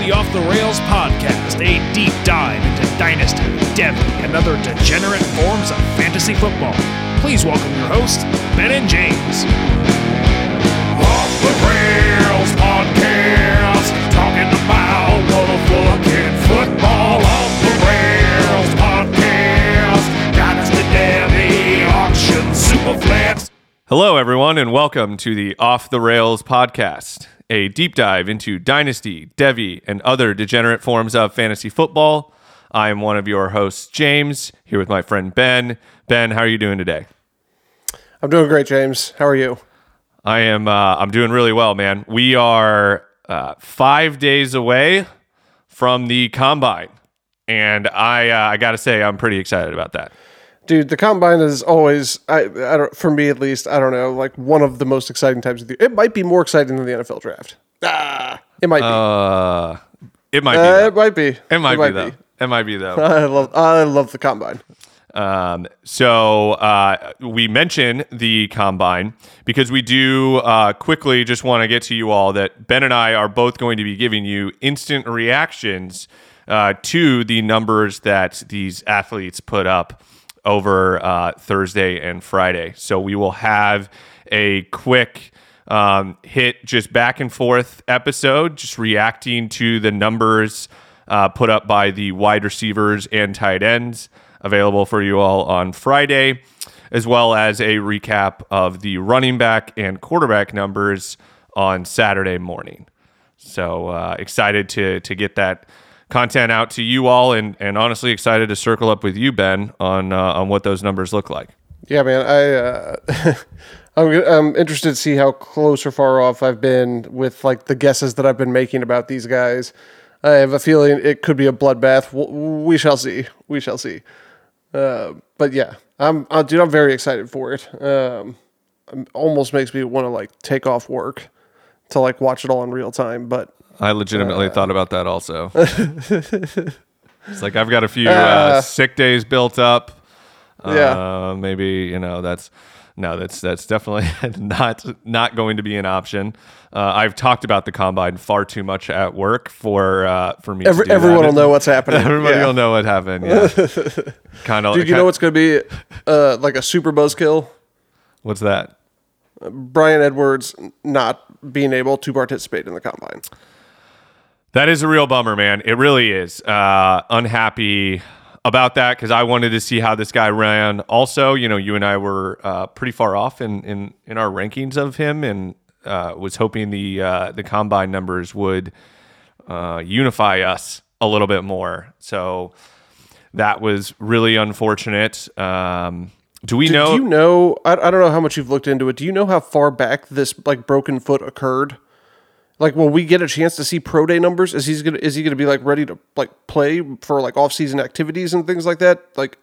the Off the Rails podcast, a deep dive into Dynasty, Devy, and other degenerate forms of fantasy football. Please welcome your hosts, Ben and James. Off the Rails podcast, talking about motherfucking football. Off the Rails podcast, Dynasty, Devy, auction, Superflex. Hello, everyone, and welcome to the Off the Rails podcast, a deep dive into Dynasty, Devy, and other degenerate forms of fantasy football. I am one of your hosts, James, here with my friend Ben. Ben, how are you doing today? I'm doing great, James. How are you? I am. Uh, I'm doing really well, man. We are uh, five days away from the combine, and I uh, I got to say I'm pretty excited about that. Dude, the combine is always, I, I don't, for me at least, I don't know, like one of the most exciting times of the year. It might be more exciting than the NFL draft. Ah, it might be. Uh, it might Uh, be. it might be. It might be though. It might be though. I love, I love the combine. Um, so uh, we mention the combine because we do uh, quickly just want to get to you all that Ben and I are both going to be giving you instant reactions uh, to the numbers that these athletes put up over uh, Thursday and Friday. So we will have a quick um, hit just back and forth episode, just reacting to the numbers uh, put up by the wide receivers and tight ends available for you all on Friday, as well as a recap of the running back and quarterback numbers on Saturday morning. So uh, excited to to get that content out to you all, and and honestly excited to circle up with you, Ben, on uh, on what those numbers look like. Yeah, man. I, uh, I'm, I'm interested to see how close or far off I've been with like the guesses that I've been making about these guys. I have a feeling it could be a bloodbath. We shall see. We shall see. Uh, but yeah, I'm, uh, dude. I'm very excited for it. Um, almost makes me want to like take off work to like watch it all in real time. But I legitimately thought about that also. it's like I've got a few uh, sick days built up. Yeah. Uh, maybe you know that's no, that's that's definitely not not going to be an option. Uh, I've talked about the combine far too much at work for uh, for me. every, to do everyone that. will know what's happening. Everybody Yeah. will know what happened. Yeah. kind of. Dude, you know what's going to be uh, like a super buzzkill? what's that? Bryan Edwards not being able to participate in the combine. That is a real bummer, man. It really is. Uh, unhappy about that because I wanted to see how this guy ran. Also, you know, you and I were uh, pretty far off in, in in our rankings of him, and uh, was hoping the uh, the combine numbers would uh, unify us a little bit more. So that was really unfortunate. Um, do we know? Do you know? I, I don't know how much you've looked into it. Do you know how far back this like broken foot occurred? Like, will we get a chance to see pro day numbers? Is he's gonna is he gonna be like ready to like play for like off season activities and things like that? Like,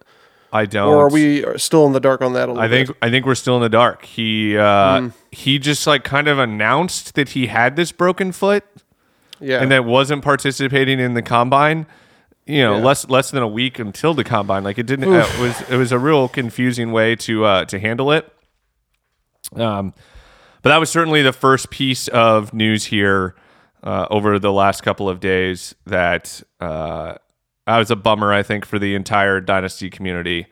I don't. or are we still in the dark on that? A little I think bit? I think we're still in the dark. He uh, he just like kind of announced that he had this broken foot yeah. and that wasn't participating in the combine. You know, Yeah. less less than a week until the combine. Like it didn't. Uh, it was it was a real confusing way to uh, to handle it. Um, but that was certainly the first piece of news here uh, over the last couple of days. That uh, that was a bummer, I think, for the entire dynasty community.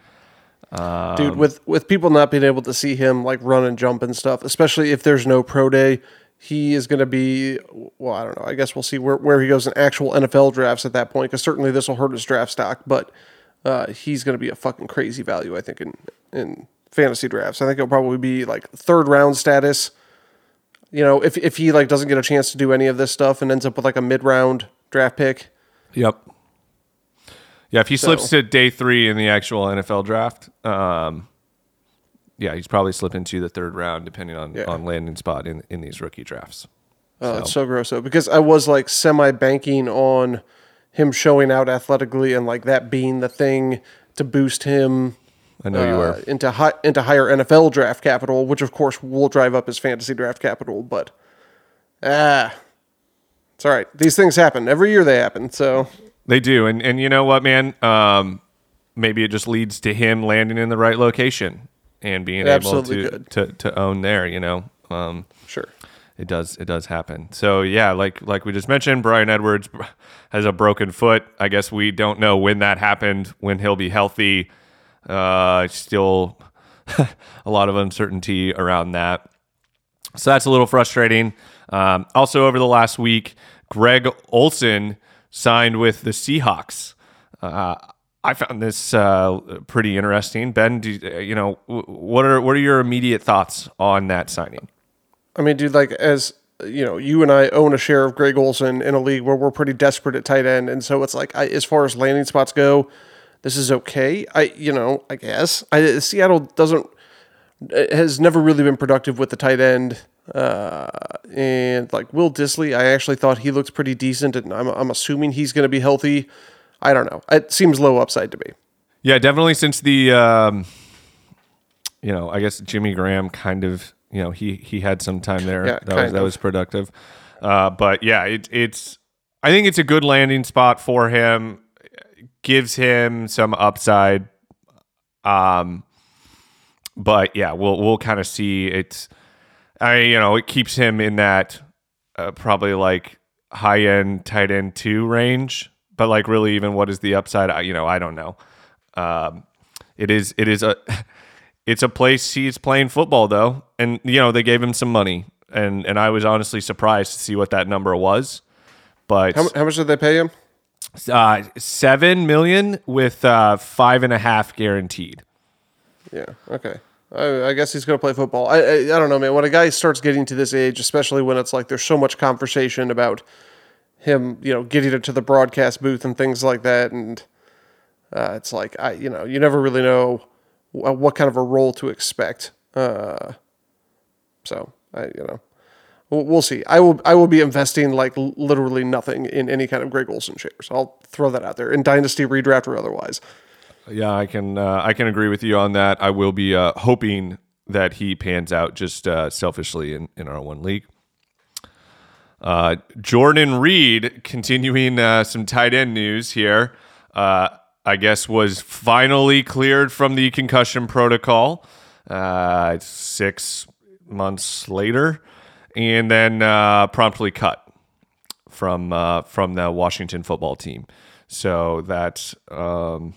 dude with with people not being able to see him like run and jump and stuff especially if there's no pro day he is going to be well i don't know i guess we'll see where, where he goes in actual nfl drafts at that point because certainly this will hurt his draft stock but uh, he's going to be a fucking crazy value i think in in fantasy drafts i think he'll probably be like third round status you know if, if he like doesn't get a chance to do any of this stuff and ends up with like a mid round draft pick Yep. Yeah, if he slips to day three in the actual NFL draft, um, yeah, he's probably slipping to the third round, depending on, Yeah. on landing spot in, in these rookie drafts. Oh, it's so gross though, because I was like semi banking on him showing out athletically and like that being the thing to boost him I know you uh, were. into high, into higher NFL draft capital, which of course will drive up his fantasy draft capital. But ah, it's all right. These things happen every year. They happen. So They do, and and you know what, man? Um, maybe it just leads to him landing in the right location and being able to, to to own there. You know, um, sure. it does it does happen. So yeah, like like we just mentioned, Bryan Edwards has a broken foot. I guess we don't know when that happened, when he'll be healthy. Uh, still a lot of uncertainty around that. So that's a little frustrating. Um, also, over the last week, Greg Olsen signed with the Seahawks. Uh, I found this uh, pretty interesting. Ben, do, you know what are what are your immediate thoughts on that signing? I mean, dude, like as you know, you and I own a share of Greg Olsen in a league where we're pretty desperate at tight end, and so it's like, I, as far as landing spots go, this is okay. I, you know, I guess I, Seattle doesn't has never really been productive with the tight end. Uh, and like Will Dissly, I actually thought he looks pretty decent, and I'm I'm assuming he's going to be healthy. I don't know. It seems low upside to me. Yeah, definitely. Since the, um, you know, I guess Jimmy Graham kind of, you know, he he had some time there yeah, that was of. that was productive. Uh, but yeah, it, it's. I think it's a good landing spot for him. Gives him some upside. Um, but yeah, we'll we'll kind of see. It's, I you know, it keeps him in that uh, probably like high end tight end two range. But like really even what is the upside? I, you know i don't know. Um, it is it is a it's a place he's playing football though. And you know they gave him some money. And and i was honestly surprised to see what that number was. But how, how much did they pay him uh, seven million with uh, five and a half guaranteed yeah okay I, I guess he's going to play football. I, I, I don't know, man. When a guy starts getting to this age, especially when it's like there's so much conversation about him, you know, getting it to the broadcast booth and things like that. And uh, it's like I, you know, you never really know what kind of a role to expect. Uh, so I, you know, we'll, see. I will, I will be investing like literally nothing in any kind of Greg Olsen shares. I'll throw that out there in dynasty redraft or otherwise. Yeah, I can, uh, I can agree with you on that. I will be uh, hoping that he pans out just uh, selfishly in, in our one league. Uh, Jordan Reed, continuing uh, some tight end news here, uh, I guess was finally cleared from the concussion protocol uh, six months later, and then uh, promptly cut from uh, from the Washington football team. So that um,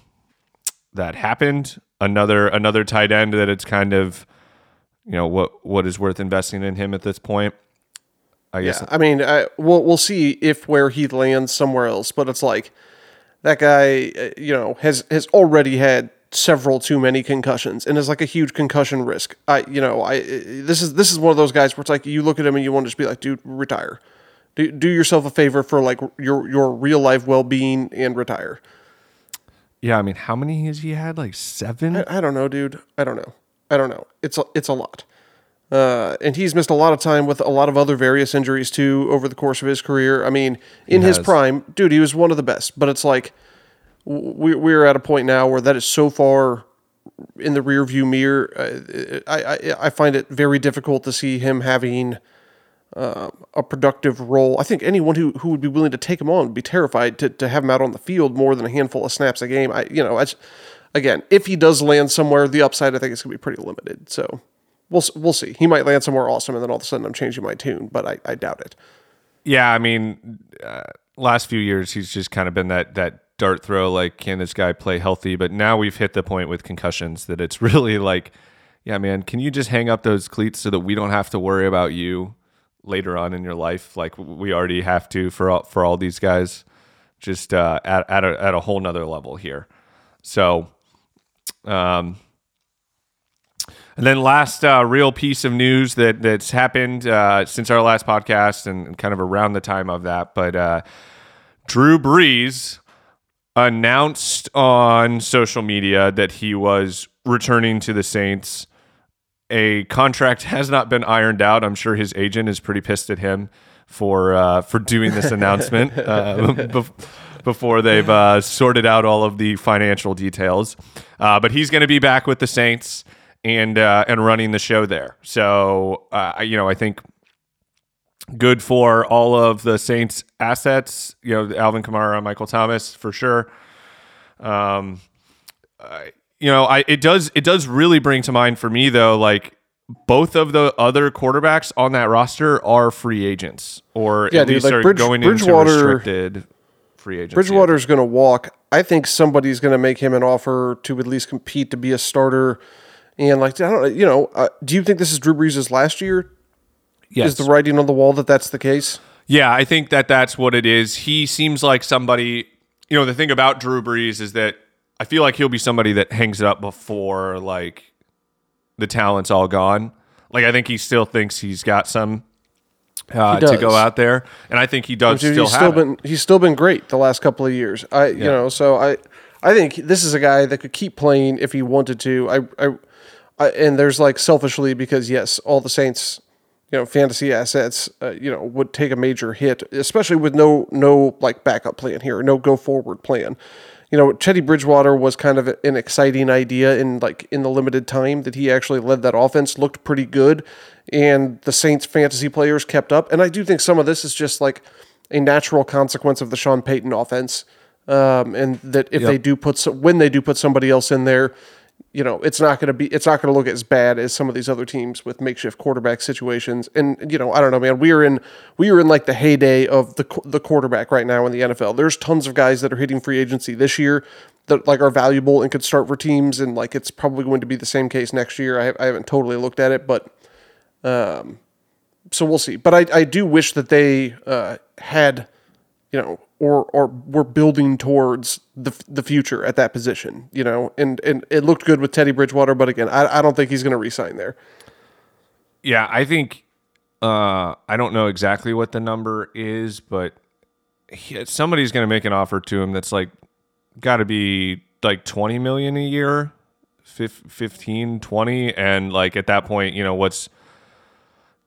that happened. Another another tight end that it's kind of you know what what is worth investing in him at this point. I guess. Yeah, I mean, I, we'll we'll see if where he lands somewhere else, but it's like that guy, uh, you know, has has already had several too many concussions and is like a huge concussion risk. I, you know, I this is this is one of those guys where it's like you look at him and you want to just be like, dude, retire. Do, do yourself a favor for like your your real life well being and retire. Yeah, I mean, how many has he had? Like seven? I, I don't know, dude. I don't know. I don't know. It's a, it's a lot. Uh, and he's missed a lot of time with a lot of other various injuries too over the course of his career. I mean, in his prime, dude, he was one of the best. But it's like we, we're at a point now where that is so far in the rearview mirror. Uh, I, I, I find it very difficult to see him having uh, a productive role. I think anyone who, who would be willing to take him on would be terrified to, to have him out on the field more than a handful of snaps a game. I you know I again if he does land somewhere, the upside I think is going to be pretty limited. So we'll we'll see. He might land somewhere awesome, and then all of a sudden I'm changing my tune, but I, I doubt it. Yeah, I mean, uh, last few years he's just kind of been that that dart throw. Like, can this guy play healthy? But now we've hit the point with concussions that it's really like, yeah, man, can you just hang up those cleats so that we don't have to worry about you later on in your life, like we already have to for all, for all these guys, just uh, at at a, at a whole nother level here. So, um, and then last uh, real piece of news that that's happened uh, since our last podcast and kind of around the time of that, but uh, Drew Brees announced on social media that he was returning to the Saints. A contract has not been ironed out. I'm sure his agent is pretty pissed at him for uh, for doing this announcement uh, before they've uh, sorted out all of the financial details. but he's going to be back with the Saints and uh, and running the show there. So uh, you know, I think good for all of the Saints assets. You know, Alvin Kamara, Michael Thomas for sure. Um, I, you know, I it does it does really bring to mind for me though, like both of the other quarterbacks on that roster are free agents, or Yeah, at dude, least like are Bridge- going Bridgewater- into restricted free agents. Bridgewater's going to walk. I think somebody's going to make him an offer to at least compete to be a starter. And like I don't, you know, uh, do you think this is Drew Brees' last year? Yes. Is the writing on the wall that that's the case? Yeah, I think that that's what it is. He seems like somebody. You know, the thing about Drew Brees is that I feel like he'll be somebody that hangs it up before like the talent's all gone. Like I think he still thinks he's got some uh, to go out there, and I think he does Dude, still he's have still it. been he's still been great the last couple of years. I you know so I I think this is a guy that could keep playing if he wanted to. I I, I and there's like selfishly because yes, all the Saints you know fantasy assets uh, you know would take a major hit, especially with no no like backup plan here, no go forward plan. You know, Teddy Bridgewater was kind of an exciting idea in like in the limited time that he actually led that offense, looked pretty good, and the Saints fantasy players kept up. And I do think some of this is just like a natural consequence of the Sean Payton offense, um, and that if they do put some, when they do put somebody else in there, you know, it's not going to be it's not going to look as bad as some of these other teams with makeshift quarterback situations. And you know, I don't know, man. We are in we are in like the heyday of the the quarterback right now in the NFL. There's tons of guys that are hitting free agency this year that like are valuable and could start for teams, and like it's probably going to be the same case next year. I, I haven't totally looked at it, but um, so we'll see. But I I do wish that they uh, had you know, or or we're building towards the the future at that position, you know, and and it looked good with Teddy Bridgewater, but again, I, I don't think he's going to resign there. Yeah, I think uh, I don't know exactly what the number is, but he, somebody's going to make an offer to him that's like got to be like 20 million a year, fif- 15, 20 and like at that point, you know, what's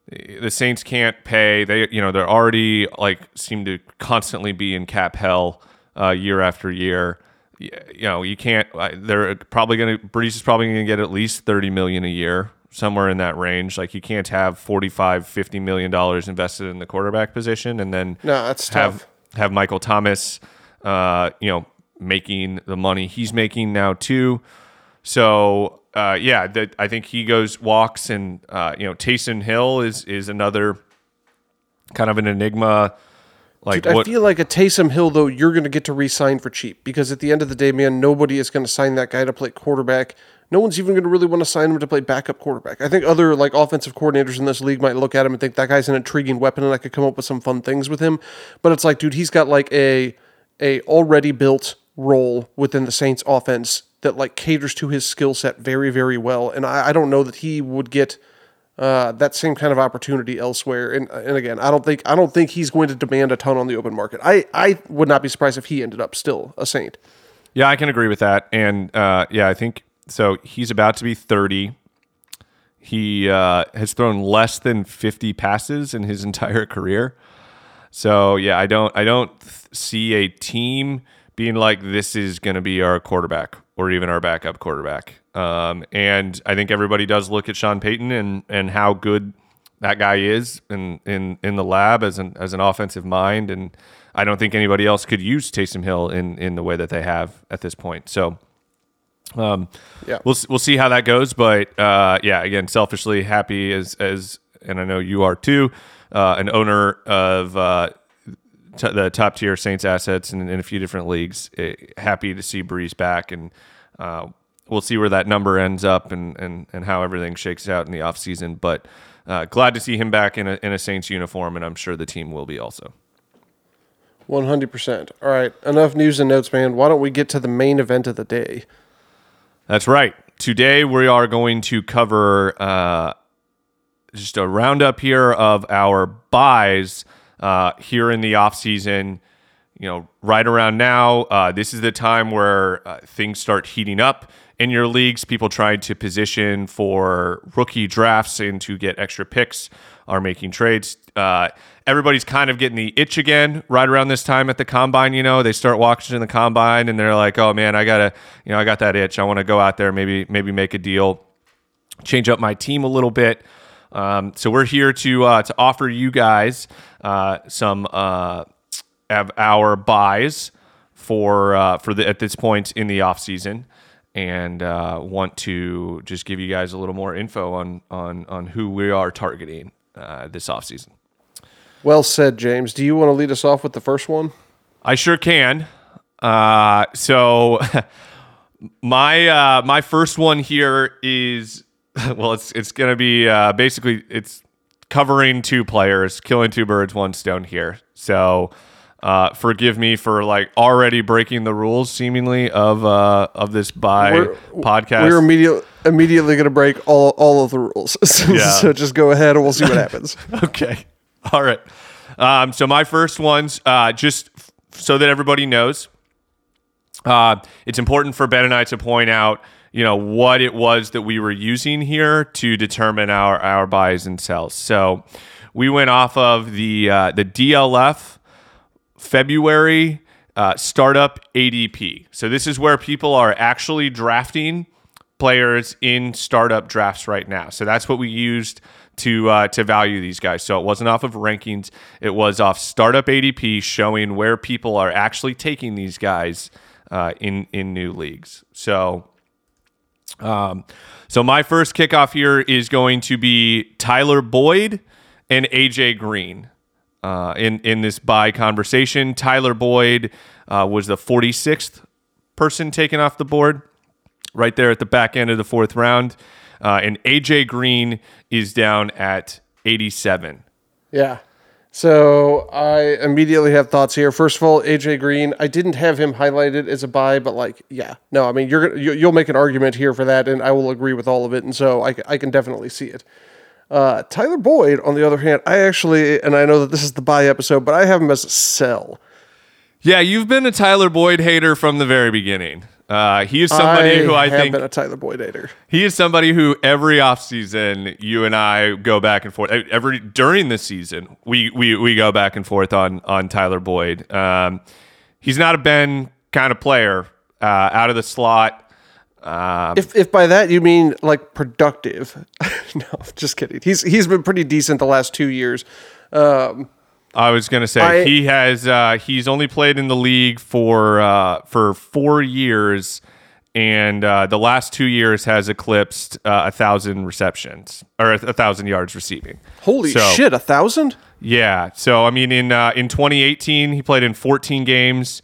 the Saints can't pay. They, you know, they're already like seem to constantly be in cap hell uh, year after year. You know, you can't. uh, They're probably going to. Brees is probably going to get at least thirty million a year, somewhere in that range. Like you can't have 45 50 million dollars invested in the quarterback position and then No, that's have tough. have Michael Thomas, uh, you know, making the money he's making now too. So uh, yeah, that I think he goes walks, and uh, you know, Taysom Hill is is another kind of an enigma. Like Dude, I what? feel like a Taysom Hill though, you're going to get to re-sign for cheap because at the end of the day, man, nobody is going to sign that guy to play quarterback. No one's even going to really want to sign him to play backup quarterback. I think other like offensive coordinators in this league might look at him and think that guy's an intriguing weapon and I could come up with some fun things with him. But it's like, dude, he's got like a a already built role within the Saints offense that like caters to his skill set very, very well. And I, I don't know that he would get uh, that same kind of opportunity elsewhere. And and again, I don't think I don't think he's going to demand a ton on the open market. I I would not be surprised if he ended up still a Saint. Yeah, I can agree with that. And uh, yeah, I think so. He's about to be 30. He uh, has thrown less than 50 passes in his entire career. So yeah, I don't I don't th- see a team being like this is going to be our quarterback or even our backup quarterback. Um, and I think everybody does look at Sean Payton and and how good that guy is in in in the lab as an as an offensive mind. And I don't think anybody else could use Taysom Hill in in the way that they have at this point. So. Um, Yeah. we'll we'll see how that goes, but uh, yeah, again, selfishly happy as as, and I know you are too, uh, an owner of uh, t- the top tier Saints assets in, in a few different leagues. Eh, happy to see Brees back, and uh, we'll see where that number ends up and and and how everything shakes out in the offseason. But uh, glad to see him back in a in a Saints uniform, and I'm sure the team will be also. One hundred percent. All right, enough news and notes, man. Why don't we get to the main event of the day? That's right. Today we are going to cover uh, just a roundup here of our buys uh, here in the off season. You know, right around now, uh, this is the time where uh, things start heating up in your leagues. People trying to position for rookie drafts and to get extra picks are making trades. Uh, everybody's kind of getting the itch again right around this time at the combine. You know, they start watching the combine and they're like, "Oh man, I gotta, you know, I got that itch. I want to go out there, maybe, maybe make a deal, change up my team a little bit." Um, so we're here to uh, to offer you guys uh, some uh, of our buys for uh, for the at this point in the off season. and uh, want to just give you guys a little more info on on on who we are targeting uh, this offseason. Well said, James. Do you want to lead us off with the first one? I sure can. Uh, so my uh, my first one here is well, it's it's gonna be uh, basically it's covering two players, killing two birds, one stone here. So uh, forgive me for like already breaking the rules, seemingly of uh, of this by podcast. We're immediate, immediately going to break all, all of the rules. so, Yeah. so just go ahead and we'll see what happens. okay. All right. Um, so my first ones, uh, just f- so that everybody knows, uh, it's important for Ben and I to point out, you know, what it was that we were using here to determine our our buys and sells. So we went off of the uh, the DLF February uh, startup ADP. So this is where people are actually drafting players in startup drafts right now. So that's what we used to uh, to value these guys. So it wasn't off of rankings; it was off startup ADP, showing where people are actually taking these guys uh, in in new leagues. So. Um, so my first kickoff here is going to be Tyler Boyd and AJ Green. Uh, in in this buy conversation, Tyler Boyd uh, was the 46th person taken off the board, right there at the back end of the fourth round, uh, and AJ Green is down at 87. Yeah. So I immediately have thoughts here. First of all, AJ Green. I didn't have him highlighted as a buy, but like, yeah, no. I mean, you're you, you'll make an argument here for that, and I will agree with all of it. And so I, I can definitely see it. Uh, Tyler Boyd, on the other hand, I actually, and I know that this is the buy episode, but I have him as a sell. Yeah, you've been a Tyler Boyd hater from the very beginning. Uh, he is somebody I who I think been a Tyler Boyd hater. He is somebody who every offseason you and I go back and forth. Every during the season we we, we go back and forth on on Tyler Boyd. Um, he's not a Ben kind of player uh, out of the slot. Um, If, if by that you mean like productive, no, just kidding. He's he's been pretty decent the last two years. Um, I was gonna say I- he has uh, he's only played in the league for uh, for four years, and uh, the last two years has eclipsed uh, a thousand receptions or a, thousand yards receiving. holy So- shit, a thousand! Yeah. So I mean, in uh, in 2018, he played in 14 games,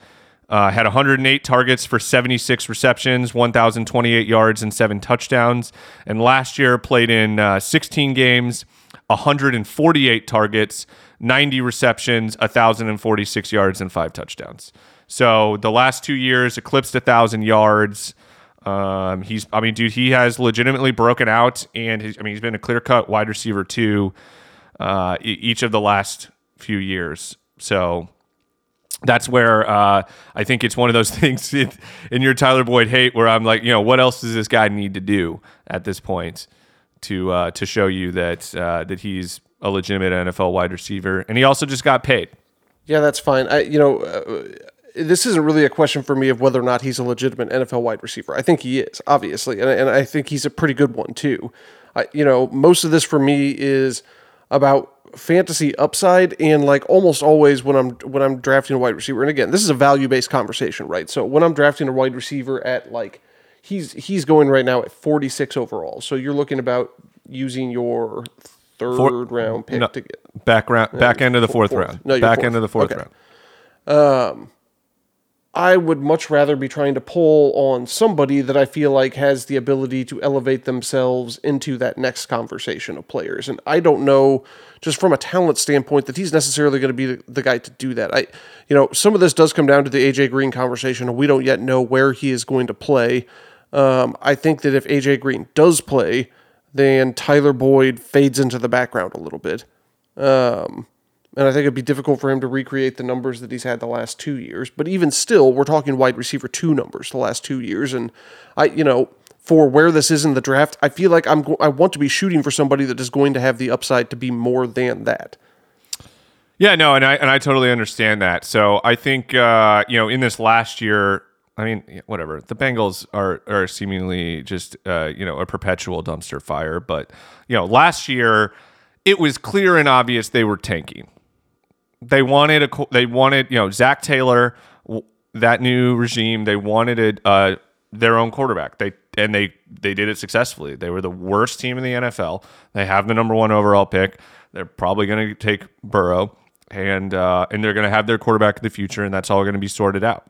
uh, had 108 targets for 76 receptions, 1,028 yards, and seven touchdowns. And last year, played in uh, 16 games, 148 targets, 90 receptions, 1,046 yards, and five touchdowns. So the last two years eclipsed a thousand yards. Um, he's, I mean, dude, he has legitimately broken out, and he's, I mean, he's been a clear cut wide receiver too uh, each of the last few years. So that's where uh, I think it's one of those things in, in your Tyler Boyd hate where I'm like, you know, what else does this guy need to do at this point to uh, to show you that uh, that he's a legitimate NFL wide receiver, and he also just got paid. Yeah, that's fine. I, you know, uh, this isn't really a question for me of whether or not he's a legitimate NFL wide receiver. I think he is, obviously, and, and I think he's a pretty good one too. I, you know, most of this for me is about fantasy upside, and like almost always when I'm when I'm drafting a wide receiver, and again, this is a value based conversation, right? So when I'm drafting a wide receiver at like he's he's going right now at 46 overall, so you're looking about using your third round pick No, to get back round, back end of the fourth, fourth. round, No, back fourth. end of the fourth Okay. round. Um, I would much rather be trying to pull on somebody that I feel like has the ability to elevate themselves into that next conversation of players. And I don't know, just from a talent standpoint, that he's necessarily going to be the, the guy to do that. I, you know, some of this does come down to the AJ Green conversation, and we don't yet know where he is going to play. Um, I think that if AJ Green does play, then Tyler Boyd fades into the background a little bit. Um, and I think it'd be difficult for him to recreate the numbers that he's had the last two years. But even still, we're talking wide receiver two numbers the last two years. And I, you know, for where this is in the draft, I feel like I'm go- I want to be shooting for somebody that is going to have the upside to be more than that. Yeah, no, and I and I totally understand that. So I think uh, you know in this last year, I mean, whatever the Bengals are are seemingly just uh, you know a perpetual dumpster fire, but you know last year it was clear and obvious they were tanking. They wanted a they wanted you know Zac Taylor that new regime. They wanted a, a their own quarterback. They and they they did it successfully. They were the worst team in the NFL. They have the number one overall pick. They're probably going to take Burrow, and uh, and they're going to have their quarterback in the future, and that's all going to be sorted out.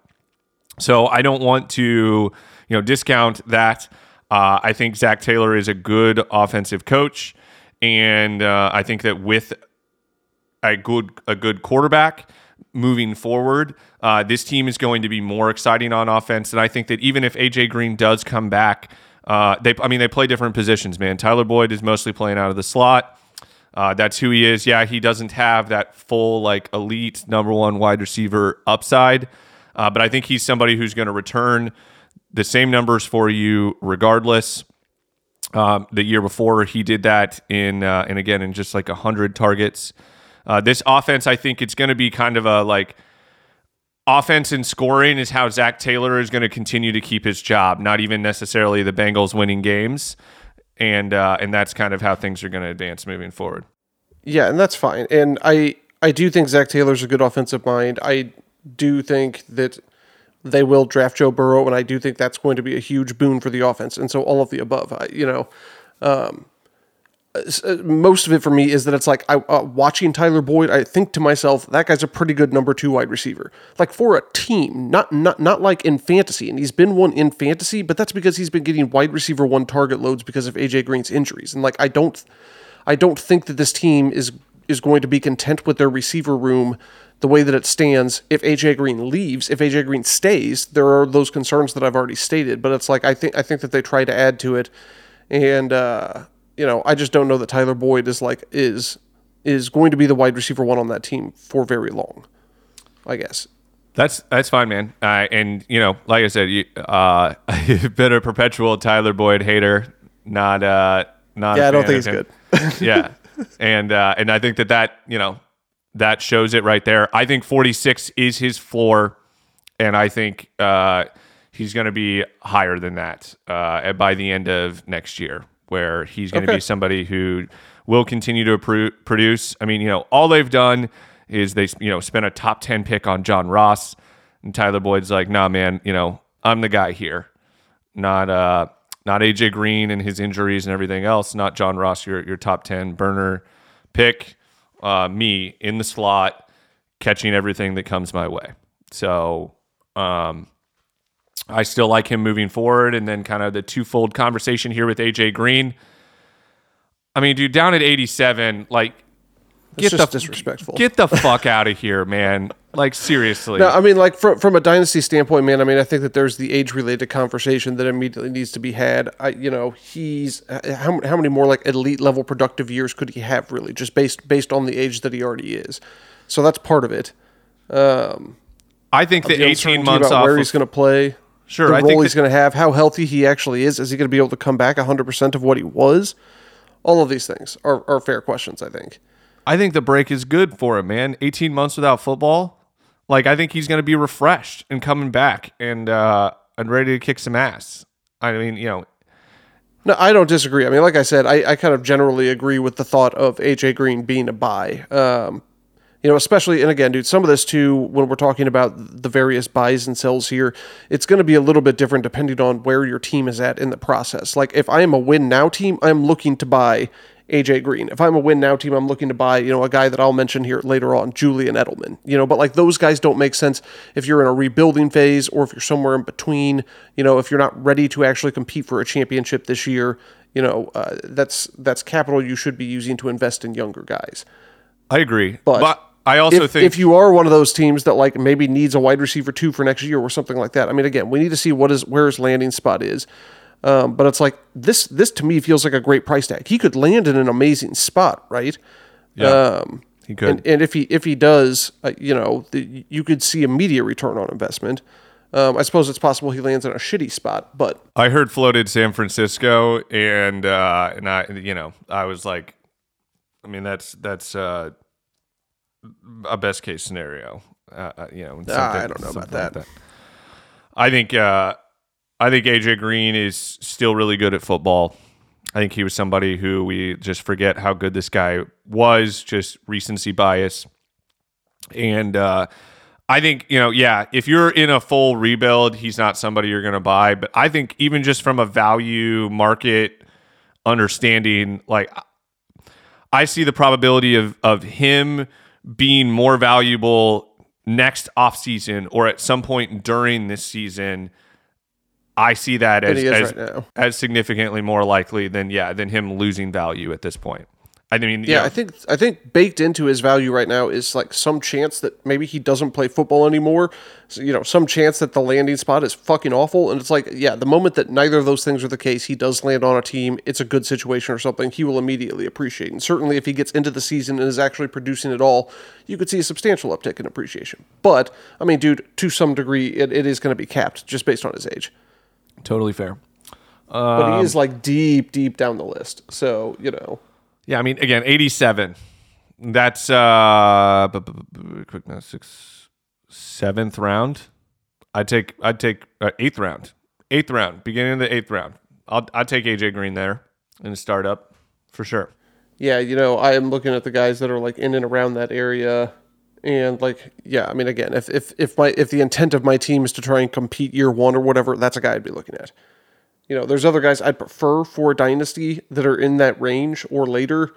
So I don't want to you know discount that. Uh, I think Zac Taylor is a good offensive coach, and uh, I think that with a good a good quarterback moving forward, uh, this team is going to be more exciting on offense. And I think that even if AJ Green does come back, uh, they I mean they play different positions. Man, Tyler Boyd is mostly playing out of the slot. Uh, that's who he is. Yeah, he doesn't have that full like elite number one wide receiver upside, uh, but I think he's somebody who's going to return the same numbers for you regardless. Um, the year before he did that in uh, and again in just like hundred targets. Uh, this offense, I think it's going to be kind of a like offense and scoring is how Zac Taylor is going to continue to keep his job. Not even necessarily the Bengals winning games, and uh, and that's kind of how things are going to advance moving forward. Yeah, and that's fine. And I I do think Zac Taylor's a good offensive mind. I do think that they will draft Joe Burrow, and I do think that's going to be a huge boon for the offense. And so all of the above, I, you know, um, uh, most of it for me is that it's like I uh, watching Tyler Boyd. I think to myself, that guy's a pretty good number two wide receiver. Like for a team, not not not like in fantasy, and he's been one in fantasy, but that's because he's been getting wide receiver one target loads because of AJ Green's injuries. And like I don't, I don't think that this team is is going to be content with their receiver room the way that it stands, if AJ Green leaves, if AJ Green stays, there are those concerns that I've already stated. But it's like I think I think that they try to add to it, and uh, you know I just don't know that Tyler Boyd is like is is going to be the wide receiver one on that team for very long. I guess. That's that's fine, man. Uh, and you know, like I said, you, uh, you've been a perpetual Tyler Boyd hater. Not uh, not. Yeah, I don't think he's good. yeah, and uh, and I think that that you know that shows it right there. I think 46 is his floor, and I think uh, he's going to be higher than that uh, by the end of next year, where he's going to okay. be somebody who will continue to pr- produce. I mean, you know, all they've done is they you know spent a top 10 pick on John Ross, and Tyler Boyd's like, nah, man, you know, I'm the guy here, not uh, not AJ Green and his injuries and everything else, not John Ross, your your top 10 burner pick uh, me in the slot, catching everything that comes my way. So um, I still like him moving forward. And then kind of the twofold conversation here with AJ Green. I mean, dude, down at 87, like get the disrespectful. Get the fuck out of here, man. Like seriously. No, I mean, like from from a dynasty standpoint, man. I mean, I think that there's the age related conversation that immediately needs to be had. I, you know, he's how how many more like elite level productive years could he have really, just based based on the age that he already is. So that's part of it. Um, I think the, the 18 months about where of, he's going to play. Sure, the I role he's going to have, how healthy he actually is. Is he going to be able to come back 100 percent of what he was? All of these things are, are fair questions. I think. I think the break is good for him, man. 18 months without football. Like I think he's going to be refreshed and coming back and uh and ready to kick some ass. I mean, you know, no, I don't disagree. I mean, like I said, I, I kind of generally agree with the thought of AJ Green being a buy. Um, you know, especially, and again, dude, some of this too, when we're talking about the various buys and sells here, it's going to be a little bit different depending on where your team is at in the process. Like, if I am a win now team, I'm looking to buy AJ Green. If I'm a win now team, I'm looking to buy, you know, a guy that I'll mention here later on, Julian Edelman. You know, but like those guys don't make sense if you're in a rebuilding phase or if you're somewhere in between, you know, if you're not ready to actually compete for a championship this year, you know, uh, that's that's capital you should be using to invest in younger guys. I agree. But, but I also if, think if you are one of those teams that like maybe needs a wide receiver two for next year or something like that. I mean, again, we need to see what is where his landing spot is. Um, but it's like this. This to me feels like a great price tag. He could land in an amazing spot, right? Yeah, um, he could. And, and, if he if he does, uh, you know, the, you could see immediate return on investment. Um, I suppose it's possible he lands in a shitty spot, but I heard floated San Francisco, and uh, and I, you know, I was like, I mean, that's that's uh, a best case scenario. Uh, uh you know, ah, I don't know about that. Like that. I think uh, I think AJ Green is still really good at football. I think he was somebody who we just forget how good this guy was, just recency bias. And uh, I think, you know, yeah, if you're in a full rebuild, he's not somebody you're going to buy. But I think even just from a value market understanding, like I see the probability of, of him being more valuable next offseason or at some point during this season. I see that as as, right as significantly more likely than yeah than him losing value at this point. I mean, yeah, I think I think baked into his value right now is like some chance that maybe he doesn't play football anymore. So, you know, some chance that the landing spot is fucking awful, and it's like, yeah, the moment that neither of those things are the case, he does land on a team, it's a good situation or something, he will immediately appreciate. And certainly, if he gets into the season and is actually producing at all, you could see a substantial uptick in appreciation. But I mean, dude, to some degree, it, it is going to be capped just based on his age. Totally fair. Um, but he is like deep, deep down the list. So you know. Yeah, I mean, again, 87. That's uh, quick now, six, seventh round. I'd take, I'd take uh, eighth round, eighth round, beginning of the eighth round. I'll, I'd take AJ Green there in a startup for sure. Yeah, you know, I am looking at the guys that are like in and around that area, and like, yeah, I mean, again, if if if my if the intent of my team is to try and compete year one or whatever, that's a guy I'd be looking at. You know, there's other guys I'd prefer for Dynasty that are in that range or later.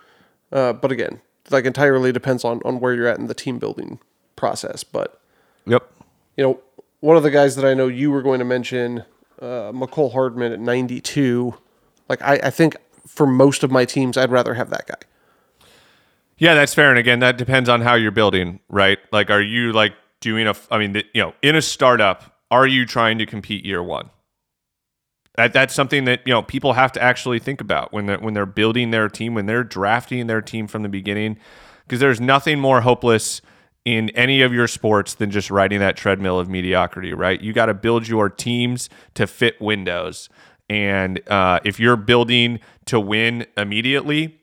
Uh, but again, like entirely depends on, on where you're at in the team building process. But yep, you know, one of the guys that I know you were going to mention, uh, Mecole Hardman at 92. Like I, I think for most of my teams, I'd rather have that guy. Yeah, that's fair. And again, that depends on how you're building, right? Like, are you like doing a? I mean, you know, in a startup, are you trying to compete year one? That, that's something that you know people have to actually think about when they're when they're building their team, when they're drafting their team from the beginning, because there's nothing more hopeless in any of your sports than just riding that treadmill of mediocrity. Right? You got to build your teams to fit windows, and uh, if you're building to win immediately,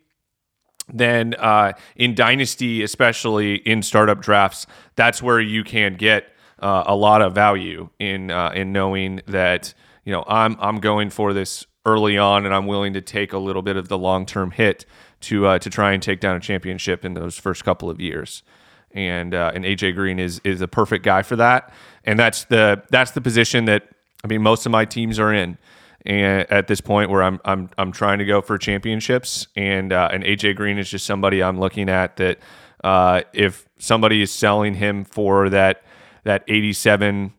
then uh, in dynasty, especially in startup drafts, that's where you can get uh, a lot of value in uh, in knowing that you know, I'm I'm going for this early on, and I'm willing to take a little bit of the long term hit to uh, to try and take down a championship in those first couple of years. And uh, and AJ Green is is a perfect guy for that, and that's the that's the position that I mean most of my teams are in. And at this point, where I'm I'm I'm trying to go for championships, and uh, and AJ Green is just somebody I'm looking at that uh, if somebody is selling him for that that 87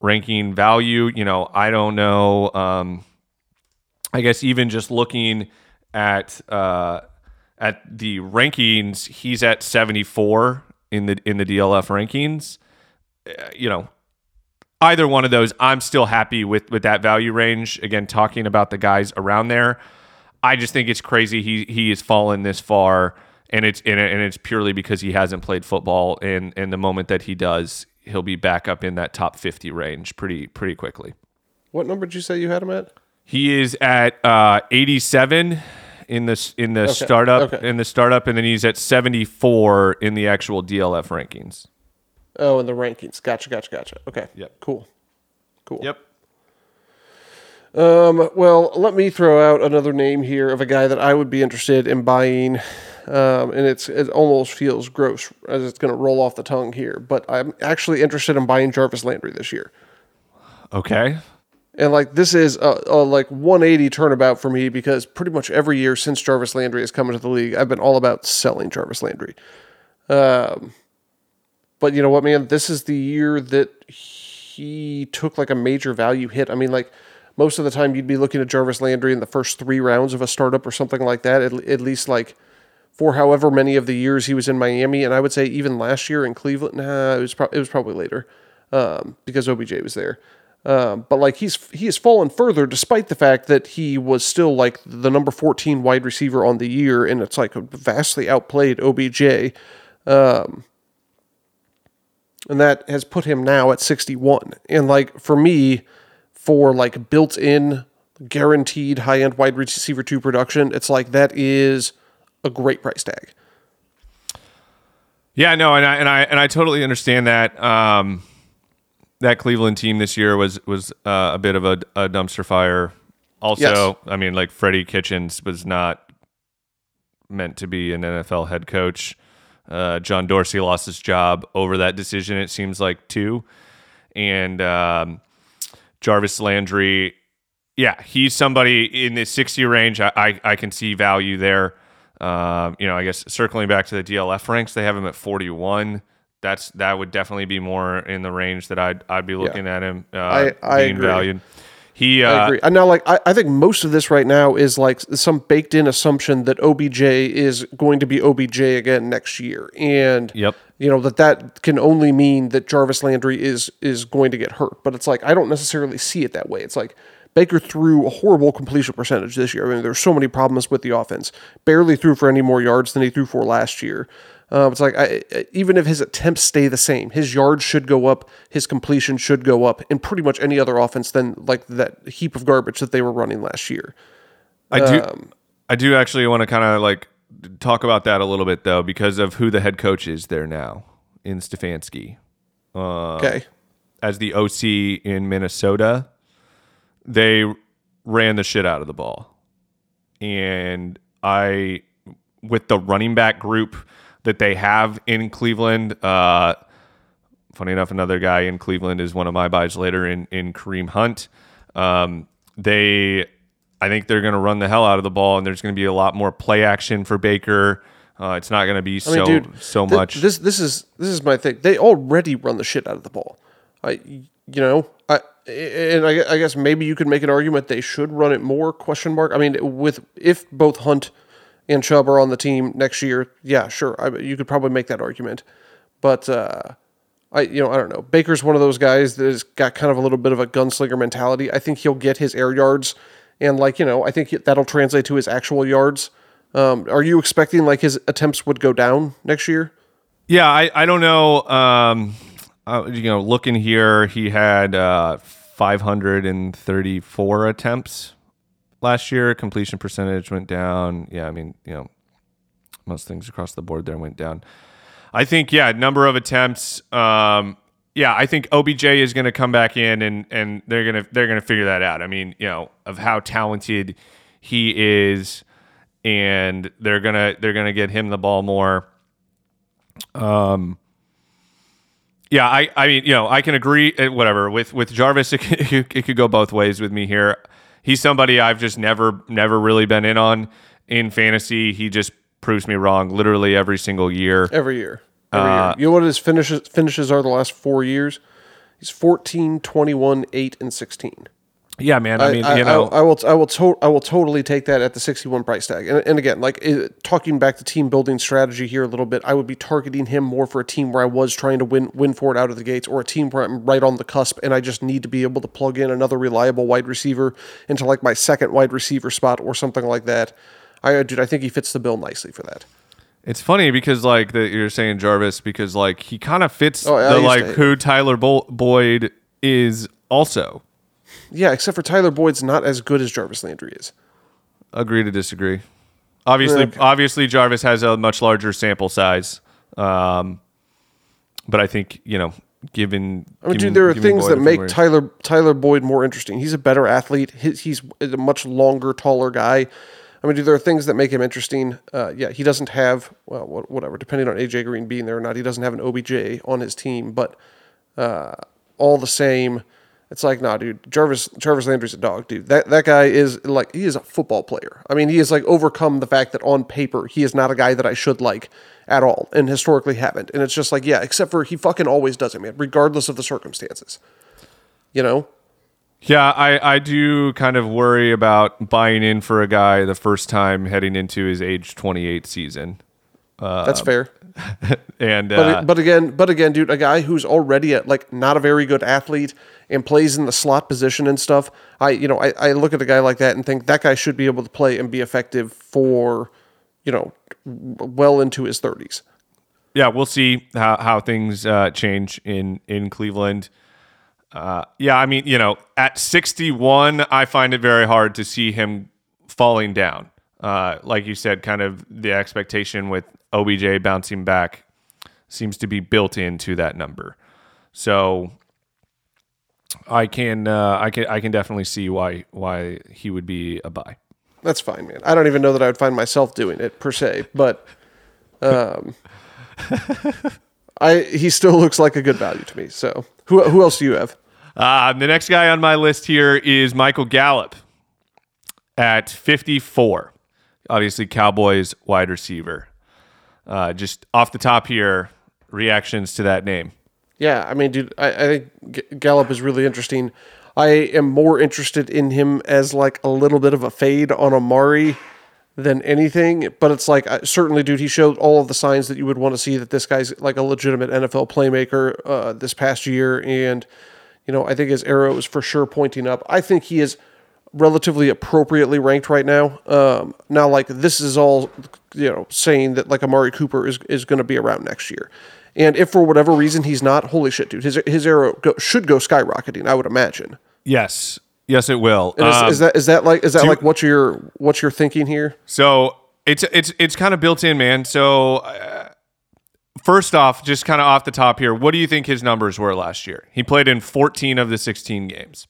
ranking value. You know, I don't know. Um, I guess even just looking at uh, at the rankings, he's at 74 in the in the DLF rankings. Uh, you know, either one of those, I'm still happy with with that value range. Again, talking about the guys around there, I just think it's crazy he he has fallen this far, and it's and it's purely because he hasn't played football. And and the moment that he does, he'll be back up in that top 50 range pretty pretty quickly. What number did you say you had him at? He is at uh, 87 in the in the okay. startup okay. in the startup, and then he's at 74 in the actual DLF rankings. Oh, in the rankings. Gotcha, gotcha, gotcha. Okay. Yep. Cool. Cool. Yep. Um, well, let me throw out another name here of a guy that I would be interested in buying um, and it's it almost feels gross as it's going to roll off the tongue here. But I'm actually interested in buying Jarvis Landry this year. Okay. And like this is a, a, like 180 turnabout for me because pretty much every year since Jarvis Landry has come into the league, I've been all about selling Jarvis Landry. Um, but you know what, man? This is the year that he took like a major value hit. I mean, like most of the time you'd be looking at Jarvis Landry in the first three rounds of a startup or something like that. At, at least like for however many of the years he was in Miami, and I would say even last year in Cleveland. Nah, it was pro- it was probably later um, because OBJ was there. Um, but like he's he has fallen further, despite the fact that he was still like the number fourteen wide receiver on the year, and it's like vastly outplayed OBJ. Um, and that has put him now at 61. And like for me, for like built in guaranteed high end wide receiver two production, it's like that is a great price tag. Yeah, no, and I and I and I totally understand that. Um, that Cleveland team this year was was uh, a bit of a, a dumpster fire. Also, yes. I mean, like Freddie Kitchens was not meant to be an NFL head coach. Uh, John Dorsey lost his job over that decision. It seems like too, and um, Jarvis Landry, yeah, he's somebody in the 60 range. I I, I can see value there. Um, you know, I guess circling back to the DLF ranks, they have him at 41. That's that would definitely be more in the range that I'd I'd be looking at him uh, I- I being agree. valued. He, I uh, agree. And now, like, I, I think most of this right now is like some baked in assumption that OBJ is going to be OBJ again next year. And, Yep. you know, that that can only mean that Jarvis Landry is is going to get hurt. But it's like, I don't necessarily see it that way. It's like, Baker threw a horrible completion percentage this year. I mean, there's so many problems with the offense. Barely threw for any more yards than he threw for last year. Uh, it's like I, even if his attempts stay the same, his yards should go up, his completion should go up, in pretty much any other offense than like that heap of garbage that they were running last year. I do. Um, I do actually want to kind of like talk about that a little bit though, because of who the head coach is there now in Stefanski Okay, as the OC in Minnesota. They ran the shit out of the ball, and I, with the running back group that they have in Cleveland. Uh, funny enough, another guy in Cleveland is one of my buys later in in Kareem Hunt. Um, they, I think they're going to run the hell out of the ball, and there's going to be a lot more play action for Baker. Uh, it's not going to be I so mean, dude, so thi- much. This this is this is my thing. They already run the shit out of the ball. I you know I and I, I guess maybe you could make an argument they should run it more. Question mark. I mean, with if both Hunt and Chubb are on the team next year, yeah, sure, I, you could probably make that argument. But uh, I you know I don't know. Baker's one of those guys that has got kind of a little bit of a gunslinger mentality. I think he'll get his air yards, and like you know, I think that'll translate to his actual yards. Um, are you expecting like his attempts would go down next year? Yeah, I, I don't know. Um, uh, you know, looking here, he had uh, 534 attempts last year. Completion percentage went down. Yeah, I mean, you know, most things across the board there went down. I think, yeah, number of attempts. Um, yeah, I think OBJ is going to come back in and and they're gonna they're gonna figure that out. I mean, you know, of how talented he is, and they're gonna they're gonna get him the ball more. Um. Yeah, I, I mean, you know, I can agree. uh, Whatever with with Jarvis, it it could go both ways with me here. He's somebody I've just never, never really been in on in fantasy. He just proves me wrong literally every single year. Every year. Every Uh, year. You know what his finishes finishes are the last four years? He's 14, 21, 8, and 16. Yeah, man. I, mean, you know, I, will, I will, to, I will totally take that at the 61 price tag. And, and again, like eh, talking back to team building strategy here a little bit, I would be targeting him more for a team where I was trying to win, win for it out of the gates, or a team where I'm right on the cusp and I just need to be able to plug in another reliable wide receiver into like my second wide receiver spot or something like that. I, dude, I think he fits the bill nicely for that. it's funny because like that you're saying Jarvis because like he kind of fits Oh, I the like who Tyler Bo- Boyd is also. Yeah, except for Tyler Boyd's not as good as Jarvis Landry is. Agree to disagree. Obviously, Okay. obviously Jarvis has a much larger sample size, um, but I think you know, given I mean, given- dude, there are things Boyd that make Tyler Tyler Boyd more interesting. He's a better athlete. He's, he's a much longer, taller guy. I mean, dude, there are things that make him interesting. Uh, yeah, he doesn't have well, whatever. Depending on AJ Green being there or not, he doesn't have an OBJ on his team. But uh, all the same, it's like, nah, dude. Jarvis Jarvis Landry's a dog, dude. That that guy is like he is a football player. I mean, he has like overcome the fact that on paper he is not a guy that I should like at all, and historically haven't. And it's just like, yeah, except for he fucking always does it, man, regardless of the circumstances. You know. Yeah, I, I do kind of worry about buying in for a guy the first time heading into his age 28 season. That's um, fair. And But, uh, but again, but again, dude, a guy who's already at like not a very good athlete and plays in the slot position and stuff. I you know I, I look at a guy like that and think that guy should be able to play and be effective for you know well into his thirties. yeah, we'll see how, how things uh, change in, in Cleveland. Uh, yeah, I mean, you know, at 61, I find it very hard to see him falling down. Uh, like you said, kind of the expectation with OBJ bouncing back seems to be built into that number. So I can uh, I can I can definitely see why why he would be a buy. That's fine, man. I don't even know that I would find myself doing it per se, but um, I he still looks like a good value to me. So who who else do you have? Uh, the next guy on my list here is Michael Gallup at 54. Obviously, Cowboys wide receiver. Uh, just off the top here, reactions to that name. Yeah, I mean, dude, I, I think Gallup is really interesting. I am more interested in him as like a little bit of a fade on Amari than anything. But it's like certainly, dude, he showed all of the signs that you would want to see that this guy's like a legitimate NFL playmaker uh, this past year, and you know, I think his arrow is for sure pointing up. I think he is relatively appropriately ranked right now. Um, now, like this is all you know, saying that like Amari Cooper is is going to be around next year. And if for whatever reason he's not, holy shit, dude, his his arrow go, should go skyrocketing. I would imagine. Yes, yes, it will. Is, um, is, that is that like is that like what you're what you're thinking here? So it's it's it's kind of built in, man. So. Uh, first off, just kind of off the top here, what do you think his numbers were last year? He played in 14 of the 16 games.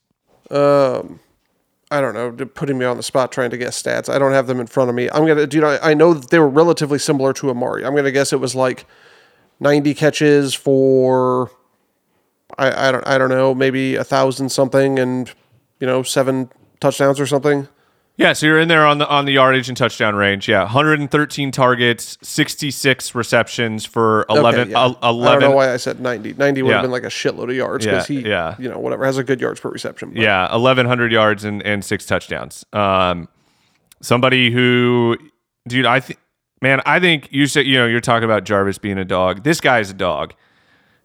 Um, I don't know, putting me on the spot trying to guess stats. I don't have them in front of me. I'm gonna, do. I, I know that they were relatively similar to Amari. I'm gonna guess it was like 90 catches for, I, I don't, I don't know, maybe a thousand something, and you know, seven touchdowns or something. Yeah, so you're in there on the on the yardage and touchdown range. Yeah, 113 targets, 66 receptions for 11. Okay, yeah. uh, 11 I don't know why I said 90. 90 would yeah. have been like a shitload of yards because yeah, he, yeah. you know, whatever has a good yards per reception. But. Yeah, 1100 yards and and six touchdowns. Um, somebody who, dude, I think, man, I think you said, you know, you're talking about Jarvis being a dog. This guy's a dog.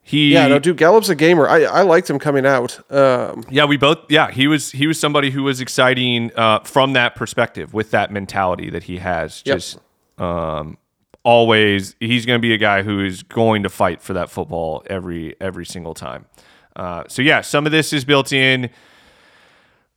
He yeah no dude Gallup's a gamer. I, I liked him coming out. Um, yeah, we both yeah he was he was somebody who was exciting uh, from that perspective with that mentality that he has. Just yep. um, always he's going to be a guy who is going to fight for that football every every single time. Uh, so yeah, some of this is built in.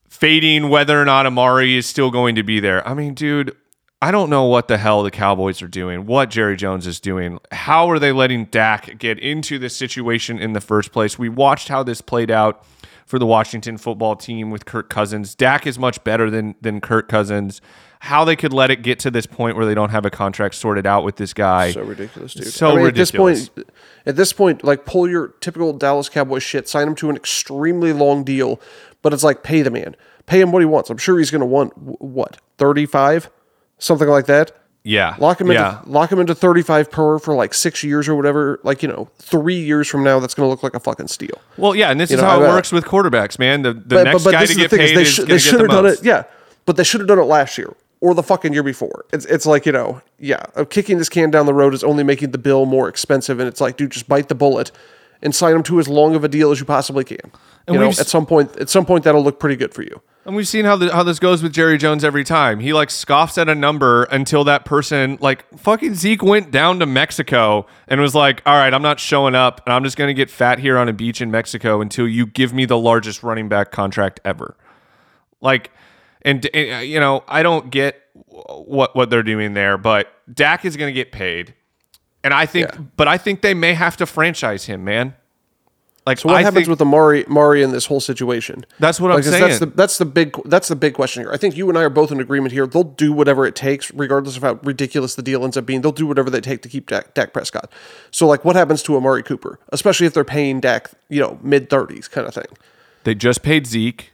Fading whether or not Amari is still going to be there. I mean, dude, I don't know what the hell the Cowboys are doing, what Jerry Jones is doing. How are they letting Dak get into this situation in the first place? We watched how this played out for the Washington football team with Kirk Cousins. Dak is much better than than Kirk Cousins. How they could let it get to this point where they don't have a contract sorted out with this guy. So ridiculous, dude. So I mean, ridiculous. At this point, at this point, like pull your typical Dallas Cowboys shit, sign him to an extremely long deal, but it's like pay the man. Pay him what he wants. I'm sure he's going to want what? 35? Something like that. Yeah. Lock him into yeah. lock him into 35 per for like 6 years or whatever. Like, you know, 3 years from now that's going to look like a fucking steal. Well, yeah, and this you is know, how it works with quarterbacks, man. The the but, next but, but guy to get paid is, they, sh- they should have done it. Yeah. But they should have done it last year or the fucking year before. It's it's like, you know, yeah, uh, kicking this can down the road is only making the bill more expensive and it's like, dude, just bite the bullet and sign him to as long of a deal as you possibly can. And you know, at some point at some point that'll look pretty good for you. And we've seen how the, how this goes with Jerry Jones every time. He like scoffs at a number until that person like fucking Zeke went down to Mexico and was like, "All right, I'm not showing up, and I'm just gonna get fat here on a beach in Mexico until you give me the largest running back contract ever." Like, and, and uh, you know, I don't get what what they're doing there, but Dak is gonna get paid, and I think, yeah. but I think they may have to franchise him, man. Like, so what I happens think, with Amari Mari in this whole situation? That's what I'm saying. That's the that's the big that's the big question here. I think you and I are both in agreement here. They'll do whatever it takes, regardless of how ridiculous the deal ends up being. They'll do whatever they take to keep Dak, Dak Prescott. So, like, what happens to Amari Cooper, especially if they're paying Dak, you know, mid thirties kind of thing? They just paid Zeke.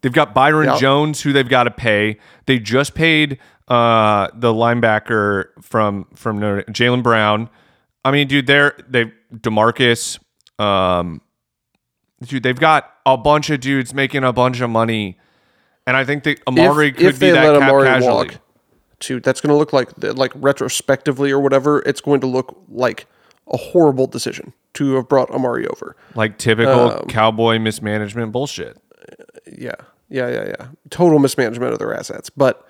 They've got Byron yep. Jones, who they've got to pay. They just paid uh, the linebacker from from Jalen Brown. I mean, dude, they're they Demarcus. Um, dude, they've got a bunch of dudes making a bunch of money, and I think that Amari if, could if be that let cap Amari casualty. Walk, dude, that's going to look like like retrospectively or whatever. It's going to look like a horrible decision to have brought Amari over. Like typical um, cowboy mismanagement bullshit. Yeah, yeah, yeah, yeah. Total mismanagement of their assets, but.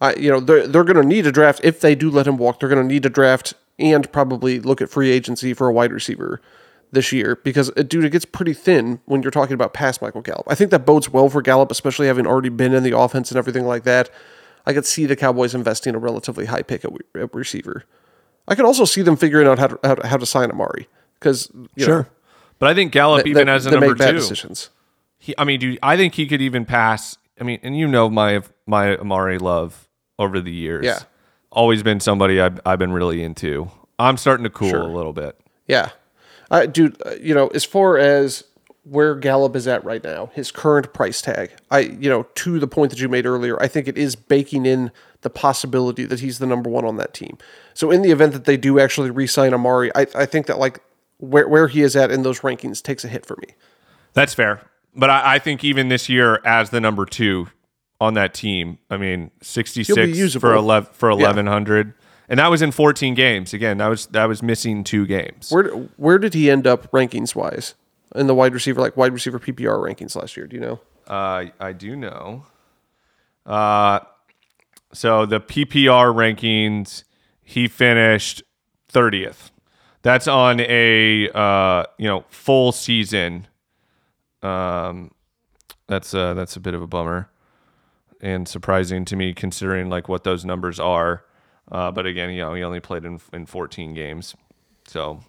I, you know, they're, they're going to need a draft if they do let him walk. They're going to need a draft and probably look at free agency for a wide receiver this year because, uh, dude, it gets pretty thin when you're talking about past Michael Gallup. I think that bodes well for Gallup, especially having already been in the offense and everything like that. I could see the Cowboys investing a relatively high pick at, at receiver. I could also see them figuring out how to, how to, how to sign Amari because sure. Know, but I think Gallup, even as a number make bad two, decisions. He, I mean, dude, I think he could even pass. I mean, and you know my my Amari love over the years. Yeah, always been somebody I've, I've been really into. I'm starting to cool a little bit. Yeah, I dude, uh, you know, as far as where Gallup is at right now, his current price tag, I you know, to the point that you made earlier, I think it is baking in the possibility that he's the number one on that team. So in the event that they do actually re-sign Amari, I, I think that like where where he is at in those rankings takes a hit for me. That's fair. But I, I think even this year as the number two on that team, I mean, sixty six for eleven for eleven hundred. And that was in 14 games. Again, that was that was missing two games. Where where did he end up rankings wise in the wide receiver like wide receiver PPR rankings last year? Do you know? Uh, I do know. Uh, so the PPR rankings, he finished 30th. That's on a uh, you know full season. Um, that's uh, that's a bit of a bummer and surprising to me considering like what those numbers are. Uh, but again, you know, he only played in in 14 games, so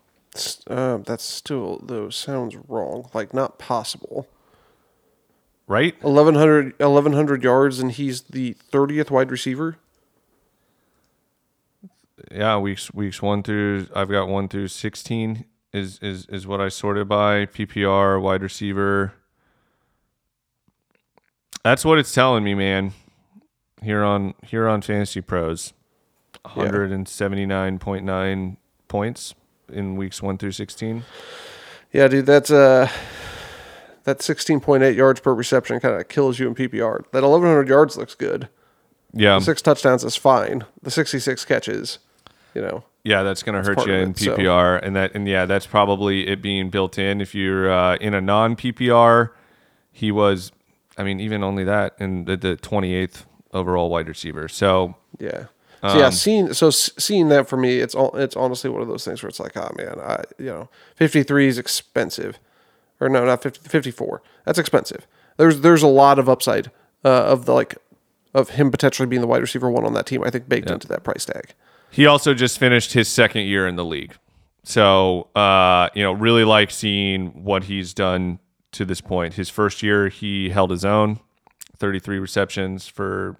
Uh, that's still though sounds wrong. Like not possible. right. 1100, 1100 yards and he's the 30th wide receiver. Yeah, weeks weeks one through I've got one through 16 is is is what I sorted by PPR wide receiver. That's what it's telling me, man. Here on here on Fantasy Pros, 179.9 points in weeks 1 through 16. Yeah, dude, that's uh that 16.8 yards per reception kind of kills you in PPR. That 1100 yards looks good. Yeah. Six touchdowns is fine. The 66 catches, you know. Yeah, that's going to hurt you in it, so- PPR, and that and yeah, that's probably it being built in. If you're uh, in a non PPR, he was, I mean, even only that in the, the 28th overall wide receiver. So Yeah. So yeah, Um, seeing so seeing that for me, it's all it's honestly one of those things where it's like, oh man, I you know, fifty three is expensive, or no, not 50, 54. That's expensive. There's there's a lot of upside uh, of the like of him potentially being the wide receiver one on that team. I think baked into that price tag. he also just finished his second year in the league. So uh, you know, really like seeing what he's done to this point. His first year, he held his own, 33 receptions for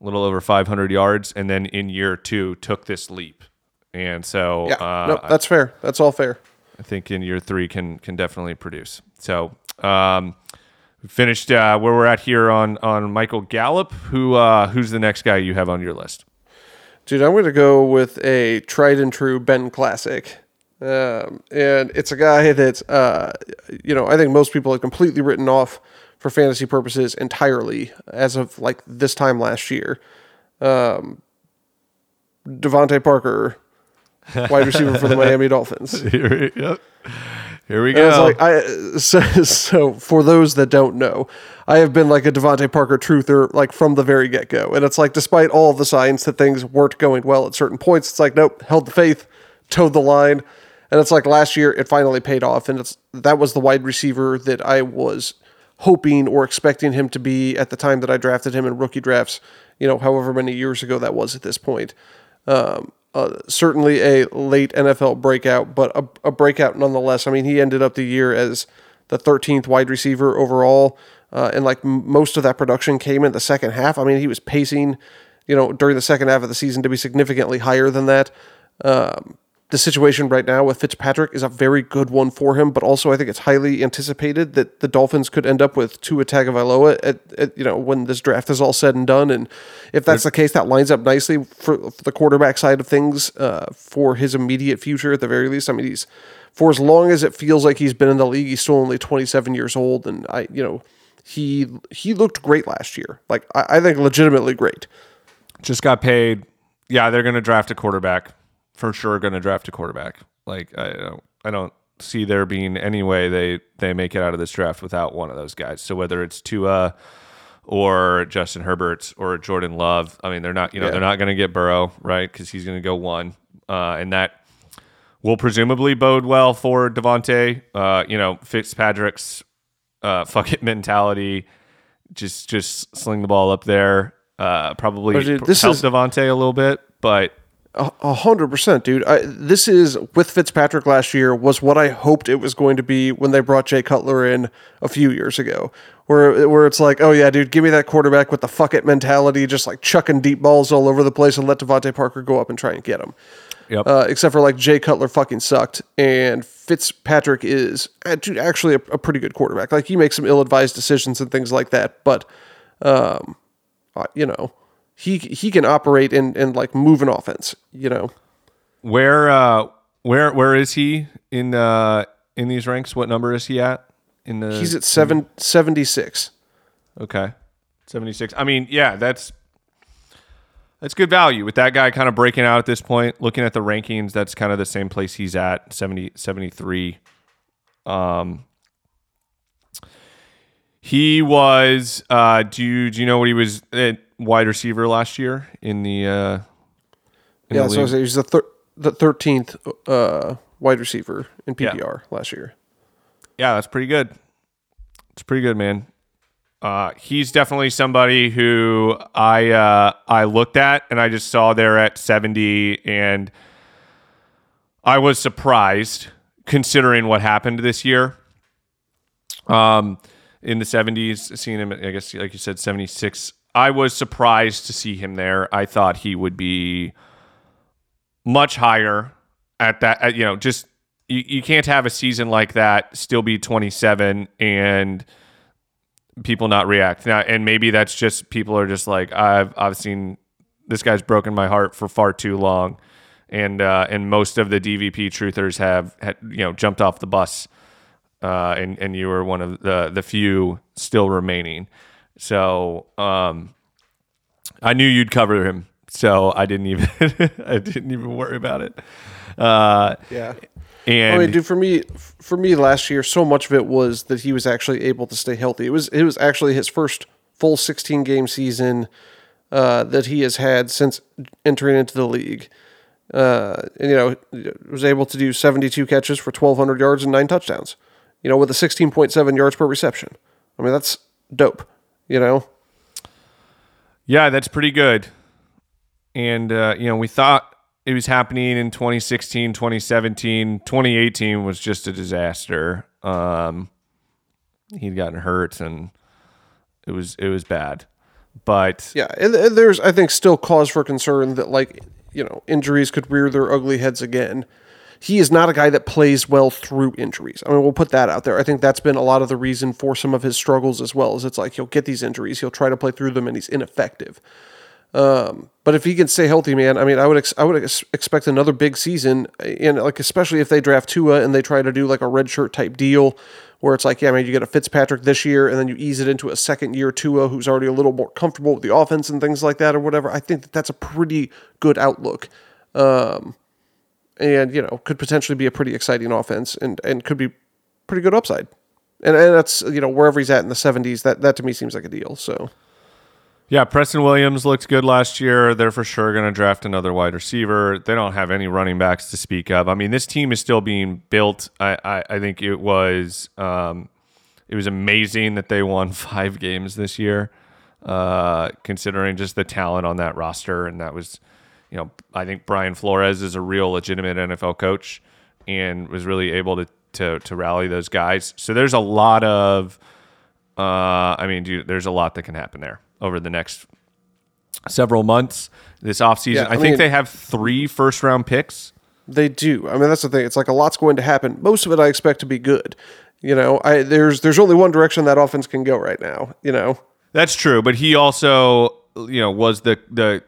a little over 500 yards, and then in year two took this leap. And so Yeah, uh, no, that's fair. That's all fair. I think in year three can can definitely produce. So um, finished uh, where we're at here on on Michael Gallup. Who uh, who's the next guy you have on your list? Dude, I'm going to go with a tried and true Ben Classic. Um, and it's a guy that, uh, you know, I think most people have completely written off for fantasy purposes entirely as of like this time last year. Um, DeVante Parker, wide receiver for the Miami Dolphins. here, yep. here we go. like I so, so for those that don't know, I have been like a DeVante Parker truther like from the very get go, and it's like despite all the signs that things weren't going well at certain points, it's like nope, held the faith, towed the line, and it's like last year it finally paid off, and it's that was the wide receiver that I was hoping or expecting him to be at the time that I drafted him in rookie drafts, you know, however many years ago that was at this point. Um, uh, certainly a late NFL breakout, but a, a breakout nonetheless. I mean, he ended up the year as the 13th wide receiver overall, uh, and like most of that production came in the second half. I mean, he was pacing, you know, during the second half of the season to be significantly higher than that. Um, the situation right now with Fitzpatrick is a very good one for him, but also I think it's highly anticipated that the Dolphins could end up with two Tua Tagovailoa at, at you know when this draft is all said and done, and if that's the case, that lines up nicely for, for the quarterback side of things uh, for his immediate future at the very least. I mean, he's for as long as it feels like he's been in the league, he's still only 27 years old, and I you know he he looked great last year, like I, I think legitimately great. Just got paid. Yeah, they're going to draft a quarterback for sure. Going to draft a quarterback. Like I don't, I don't see there being any way they they make it out of this draft without one of those guys. So whether it's Tua or Justin Herbert or Jordan Love, I mean they're not you know Yeah. they're not going to get Burrow right because he's going to go one, uh, and that will presumably bode well for DeVante. Uh, you know Fitzpatrick's uh, fuck it mentality. Just just sling the ball up there. Uh, probably dude, this help is- DeVante a little bit, but A hundred percent, dude. I, this is with Fitzpatrick last year was what I hoped it was going to be when they brought Jay Cutler in a few years ago, where where it's like, oh yeah, dude, give me that quarterback with the fuck it mentality, just like chucking deep balls all over the place and let DeVante Parker go up and try and get him. Yep. Uh, except for like Jay Cutler fucking sucked, and Fitzpatrick is uh, dude, actually a, a pretty good quarterback. Like he makes some ill-advised decisions and things like that, but um, uh, you know, he he can operate and and like move an offense. You know, Where uh where where is he in uh in these ranks? What number is he at? In the he's at seven seventy six. Okay. 76. I mean, yeah, that's that's good value with that guy kind of breaking out at this point. Looking at the rankings, that's kind of the same place he's at, 70 73. Um he was uh do you do you know what he was at wide receiver last year in the uh in Yeah, the so say he's the thir- the thirteenth uh, wide receiver in Yeah. PPR last year. Yeah, that's pretty good. It's pretty good, man. Uh, he's definitely somebody who I uh, I looked at and I just saw there at 70 and I was surprised considering what happened this year. Um, in the 70s, seeing him, I guess, like you said, 76. I was surprised to see him there. I thought he would be much higher at that. At, you know, just you, you can't have a season like that still be 27 and people not react now. And maybe that's just people are just like I've I've seen this guy's broken my heart for far too long, and uh, and most of the DVP truthers have had, you know jumped off the bus, uh, and and you were one of the the few still remaining. So um, I knew you'd cover him, so I didn't even I didn't even worry about it. Uh, Yeah. and I mean, dude, for me, for me last year, so much of it was that he was actually able to stay healthy. It was it was actually his first full 16 game season uh, that he has had since entering into the league. Uh, and you know, was able to do 72 catches for 1,200 yards and nine touchdowns. You know, with a 16.7 yards per reception. I mean, that's dope. You know, Yeah, that's pretty good. And, uh, you know, we thought it was happening in 2016, 2017. 2018 was just a disaster. Um, he'd gotten hurt and it was it was bad. But Yeah, and, and there's I think still cause for concern that like you know injuries could rear their ugly heads again. He is not a guy that plays well through injuries. I mean, we'll put that out there. I think that's been a lot of the reason for some of his struggles as well. Is it's like he'll get these injuries, he'll try to play through them, and he's ineffective. Um, but if he can stay healthy, man, I mean, I would ex- I would ex- expect another big season, and like especially if they draft Tua and they try to do like a red shirt type deal, where it's like, yeah, man, you get a Fitzpatrick this year, and then you ease it into a second year Tua, who's already a little more comfortable with the offense and things like that, or whatever. I think that that's a pretty good outlook, um, and you know, could potentially be a pretty exciting offense, and and could be pretty good upside. And, and that's you know wherever he's at in the 70s, that that to me seems like a deal. So yeah, Preston Williams looked good last year. They're for sure going to draft another wide receiver. They don't have any running backs to speak of. I mean, this team is still being built. I, I, I think it was um, it was amazing that they won five games this year, uh, considering just the talent on that roster. And that was, you know, I think Brian Flores is a real legitimate NFL coach and was really able to to, to rally those guys. So there's a lot of, uh, I mean, dude, there's a lot that can happen there over the next several months this offseason. Yeah, I, I think they have three first round picks. They do. I mean, that's the thing. It's like a lot's going to happen. Most of it I expect to be good. You know, I there's there's only one direction that offense can go right now. You know, That's true, but he also, you know, was the the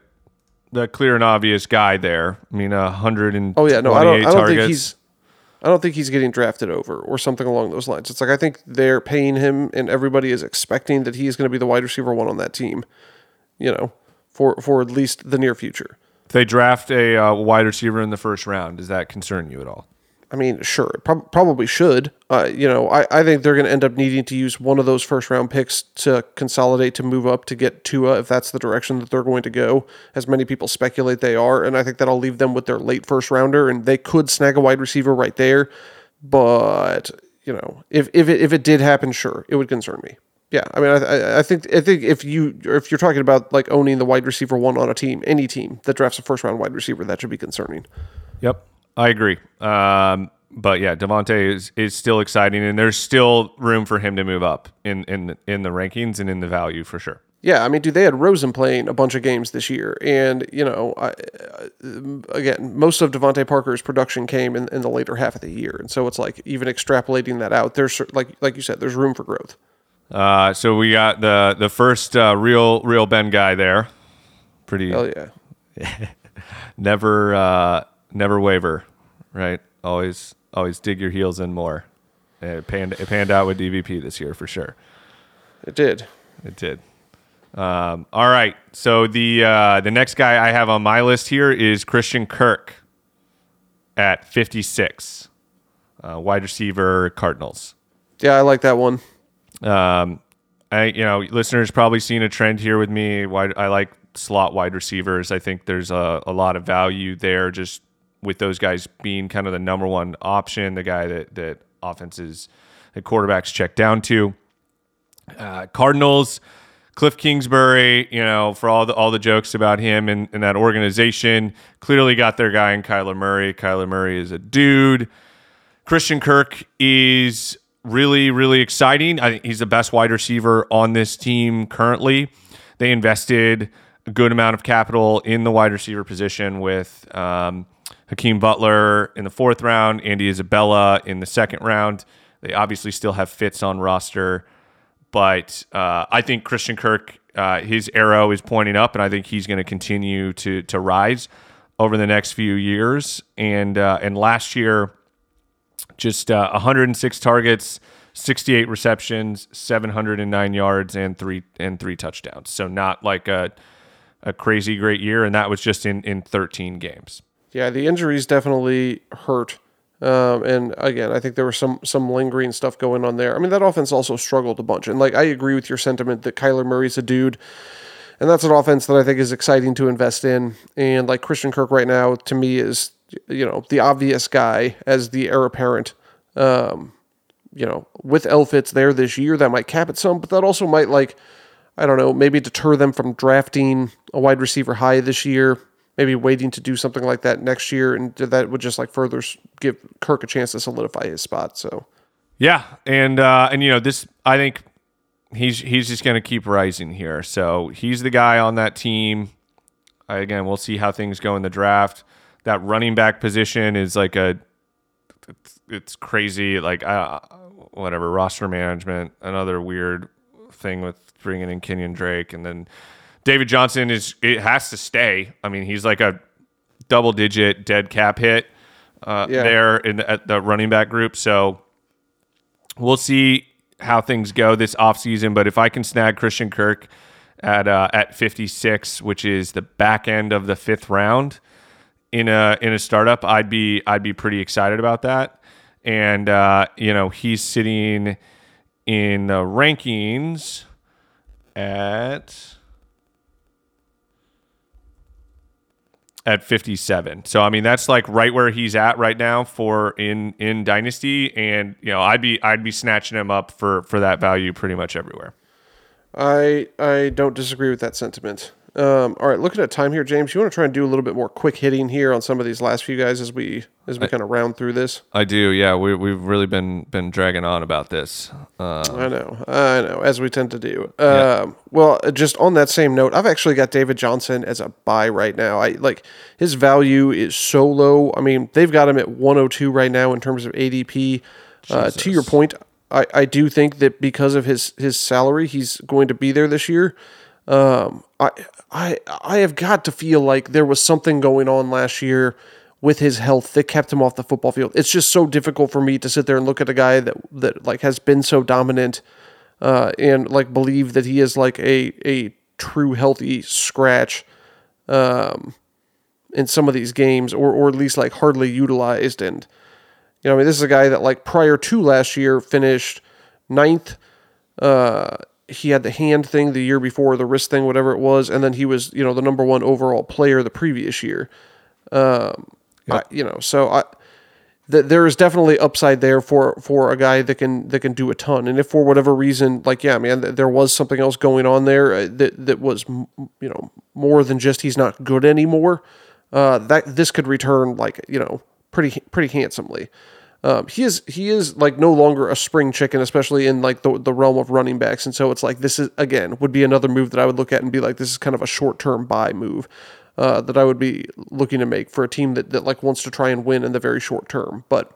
the clear and obvious guy there. I mean, a hundred and oh yeah, no, I don't. I don't targets. think he's. I don't think he's getting drafted over or something along those lines. It's like I think they're paying him, and everybody is expecting that he is going to be the wide receiver one on that team. You know, for for at least the near future. If they draft a uh, wide receiver in the first round, does that concern you at all? I mean, sure, prob- probably should. Uh, you know, I, I think they're going to end up needing to use one of those first round picks to consolidate to move up to get Tua if that's the direction that they're going to go, as many people speculate they are. And I think that'll leave them with their late first rounder, and they could snag a wide receiver right there. But you know, if if it, if it did happen, sure, it would concern me. Yeah, I mean, I, I- think I think if you if you're talking about like owning the wide receiver one on a team, any team that drafts a first round wide receiver, that should be concerning. Yep, I agree. Um, but yeah, DeVante is, is still exciting, and there's still room for him to move up in in in the rankings and in the value for sure. Yeah, I mean, dude, they had Rosen playing a bunch of games this year, and you know, I, again, most of DeVante Parker's production came in, in the later half of the year, and so it's like even extrapolating that out, there's like like you said, there's room for growth. Uh, so we got the the first uh, real real Ben guy there. Pretty. Hell yeah. never uh, never waver, right? Always always dig your heels in more. It panned it panned out with DVP this year for sure. It did. It did. Um, all right. So the uh, the next guy I have on my list here is Christian Kirk at 56, uh, wide receiver Cardinals. Yeah, I like that one. Um, I you know listeners probably seen a trend here with me. Why I like slot wide receivers. I think there's a, a lot of value there just with those guys being kind of the number one option, the guy that that offenses the quarterbacks check down to. Uh, Cardinals, Cliff Kingsbury, you know, for all the all the jokes about him and, and that organization, clearly got their guy in Kyler Murray. Kyler Murray is a dude. Christian Kirk is really, really exciting. I think he's the best wide receiver on this team currently. They invested a good amount of capital in the wide receiver position with um, Hakeem Butler in the fourth round, Andy Isabella in the second round. They obviously still have Fitz on roster, but uh, I think Christian Kirk, uh, his arrow is pointing up, and I think he's going to continue to to rise over the next few years. And uh, and last year, just 106 uh, targets, 68 receptions, 709 yards, and three and three touchdowns. So not like a a crazy great year, and that was just in in 13 games. Yeah, the injuries definitely hurt. Um, and again, I think there was some some lingering stuff going on there. I mean, that offense also struggled a bunch. And like, I agree with your sentiment that Kyler Murray's a dude, and that's an offense that I think is exciting to invest in. And like Christian Kirk right now, to me, is you know the obvious guy as the heir apparent. Um, you know, with Elfitz there this year, that might cap it some, but that also might like I don't know, maybe deter them from drafting a wide receiver high this year, maybe waiting to do something like that next year. And that would just like further give Kirk a chance to solidify his spot. So, yeah. And, uh, and, you know, this, I think he's, he's just going to keep rising here. So he's the guy on that team. again, we'll see how things go in the draft. That running back position is like a, it's, it's crazy. Like, uh, whatever, roster management, another weird thing with bringing in Kenyon Drake, and then David Johnson is it has to stay. I mean, he's like a double digit dead cap hit uh, yeah. there in the, at the running back group. So we'll see how things go this offseason. But if I can snag Christian Kirk at uh, at 56, which is the back end of the fifth round in a in a startup, I'd be I'd be pretty excited about that. And uh, you know, he's sitting in the rankings at at 57. So I mean that's like right where he's at right now for in in dynasty and you know I'd be I'd be snatching him up for for that value pretty much everywhere. I I don't disagree with that sentiment. Um, all right, looking at time here, James, you want to try and do a little bit more quick hitting here on some of these last few guys as we as we kind of round through this. I do, yeah. We we've really been been dragging on about this. Um, I know, I know, as we tend to do. Um, yeah. Well, just on that same note, I've actually got David Johnson as a buy right now. I like his value is so low. I mean, they've got him at 102 right now in terms of ADP. Uh, to your point, I, I do think that because of his his salary, he's going to be there this year. Um, I I I have got to feel like there was something going on last year with his health that kept him off the football field. It's just so difficult for me to sit there and look at a guy that that like has been so dominant uh, and like believe that he is like a a true healthy scratch um, in some of these games or or at least like hardly utilized and you know I mean this is a guy that like prior to last year finished ninth uh, he had the hand thing the year before, the wrist thing, whatever it was, and then he was, you know, the number one overall player the previous year. Um, yep. I, you know, so I, th- there is definitely upside there for for a guy that can that can do a ton. And if for whatever reason, like yeah, man, th- there was something else going on there uh, that that was, you know, more than just he's not good anymore. Uh, that this could return like you know pretty pretty handsomely. Um, he is he is like no longer a spring chicken, especially in like the the realm of running backs. And so it's like this is again would be another move that I would look at and be like this is kind of a short term buy move uh, that I would be looking to make for a team that, that like wants to try and win in the very short term. But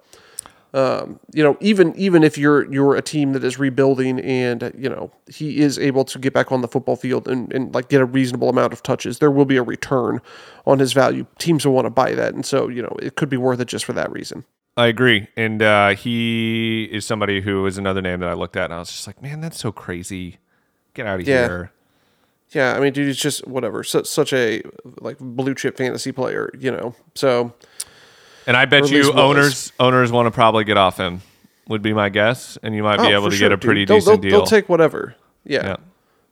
um, you know, even even if you're you're a team that is rebuilding and you know he is able to get back on the football field and, and like get a reasonable amount of touches, there will be a return on his value. Teams will want to buy that, and so you know it could be worth it just for that reason. I agree, and uh, he is somebody who is another name that I looked at, and I was just like, man, that's so crazy. Get out of Yeah. here. Yeah, I mean, dude, he's just whatever, such such a like blue chip fantasy player, you know. So And I bet you owners owners want to probably get off him. Would be my guess, and you might be Oh, able to sure, get a pretty They'll- decent they'll, deal. They'll take whatever. Yeah, yeah.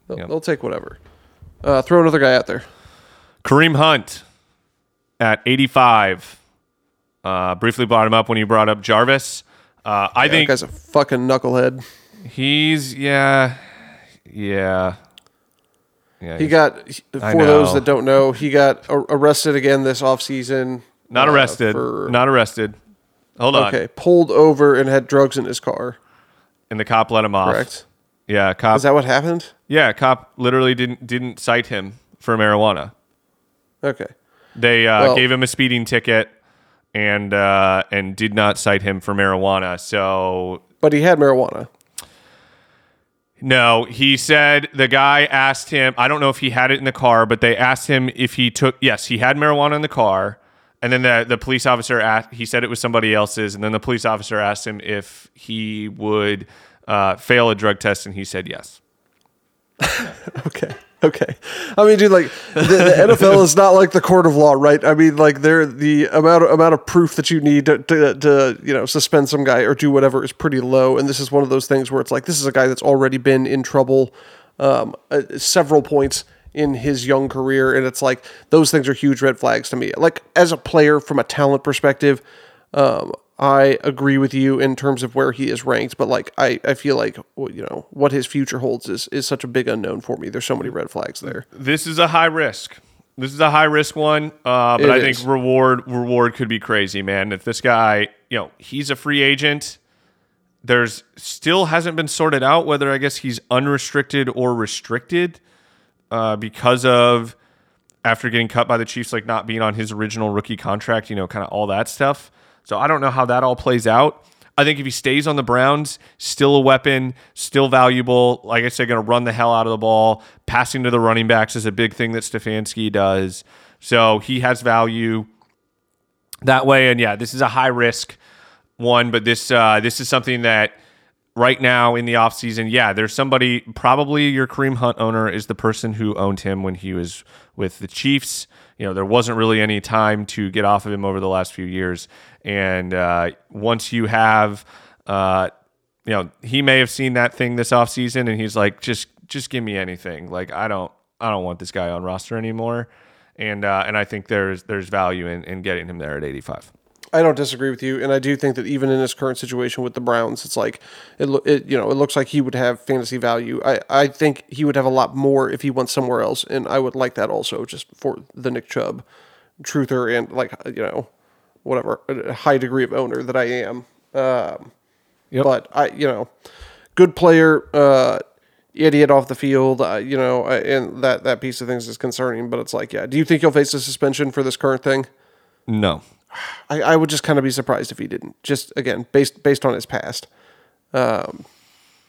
They'll, yeah. they'll take whatever. Uh, throw another guy out there. Kareem Hunt at 85. Uh, briefly brought him up when you brought up Jarvis. Uh, I That think guy's a fucking knucklehead. he's yeah, yeah, yeah. He got for those that don't know, he got arrested again this offseason. not uh, arrested. for- Not arrested. Hold on. okay, pulled over and had drugs in his car. And the cop let him off. Correct. Yeah, cop. Is that what happened? yeah, cop literally didn't didn't cite him for marijuana. Okay. They uh, Well- gave him a speeding ticket and uh, and did not cite him for marijuana. So But he had marijuana. no, he said the guy asked him. I don't know if he had it in the car, but they asked him if he took. Yes, he had marijuana in the car. And then the the police officer asked. He said it was somebody else's. And then the police officer asked him if he would uh, fail a drug test, and he said yes. Okay. Okay. I mean, dude, like the, the NFL is not like the court of law, right? I mean, like they're the amount of, amount of proof that you need to, to, to you know suspend some guy or do whatever is pretty low. And this is one of those things where it's like this is a guy that's already been in trouble um, uh, several points in his young career, and it's like those things are huge red flags to me. Like as a player, from a talent perspective, um, I agree with you in terms of where he is ranked, but like I, I feel like you know what his future holds is is such a big unknown for me. There's so many red flags there. This is a high risk. This is a high risk one, uh, but It I is. think reward reward could be crazy, man. If this guy, you know, he's a free agent. There's still hasn't been sorted out whether I guess he's unrestricted or restricted uh, because of after getting cut by the Chiefs, like not being on his original rookie contract, you know, kind of all that stuff. So I don't know how that all plays out. I think if he stays on the Browns, still a weapon, still valuable. Like I said, going to run the hell out of the ball. Passing to the running backs is a big thing that Stefanski does. So he has value that way. And yeah, this is a high risk one, but this uh, this is something that right now in the offseason, yeah, there's somebody, probably your Kareem Hunt owner is the person who owned him when he was with the Chiefs. You know, there wasn't really any time to get off of him over the last few years. And uh, once you have, uh, you know, he may have seen that thing this offseason and he's like, just just give me anything. Like I don't I don't want this guy on roster anymore. And uh, and I think there's there's value in, in getting him there at 85. I don't disagree with you, and I do think that even in his current situation with the Browns, it's like it, it you know, it looks like he would have fantasy value. I, I think he would have a lot more if he went somewhere else, and I would like that also, just for the Nick Chubb truther and like you know, whatever a high degree of owner that I am. Um, Yep. But I, you know, good player, uh, idiot off the field, uh, you know, uh, and that that piece of things is concerning. But it's like, yeah, do you think he'll face a suspension for this current thing? No. I, I would just kind of be surprised if he didn't. Just again, based based on his past. Um,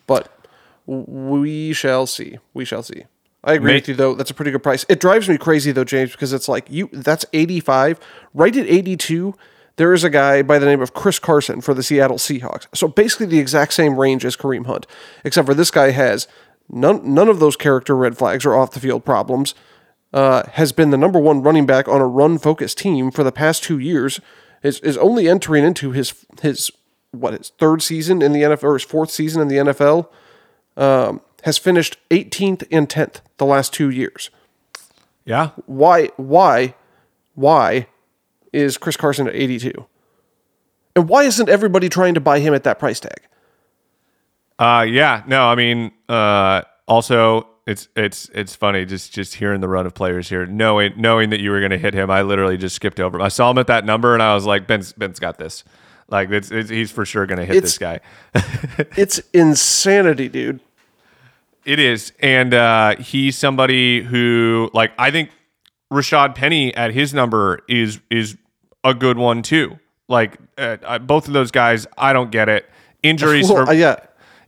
but we shall see. We shall see. I agree May- with you though. That's a pretty good price. It drives me crazy though, James, because it's like you. That's eighty five. Right at eighty two, there is a guy by the name of Chris Carson for the Seattle Seahawks. So basically the exact same range as Kareem Hunt, except for this guy has none none of those character red flags or off the field problems uh, has been the number one running back on a run focused team for the past two years. Is is only entering into his his what his third season in the NFL or his fourth season in the NFL. Um, has finished 18th and 10th the last two years. Yeah. Why why why is Chris Carson at 82? And why isn't everybody trying to buy him at that price tag? Uh, yeah, no, I mean, uh, also it's it's it's funny just just hearing the run of players here, knowing knowing that you were going to hit him. I literally just skipped over. I saw him at that number, and I was like, Ben's Ben's got this. Like it's, it's he's for sure going to hit It's- this guy. It's insanity, dude. It is, and uh, he's somebody who, like, I think Rashaad Penny at his number is is a good one too. Like, uh, uh, both of those guys, I don't get it. Injuries Well, for uh, yeah,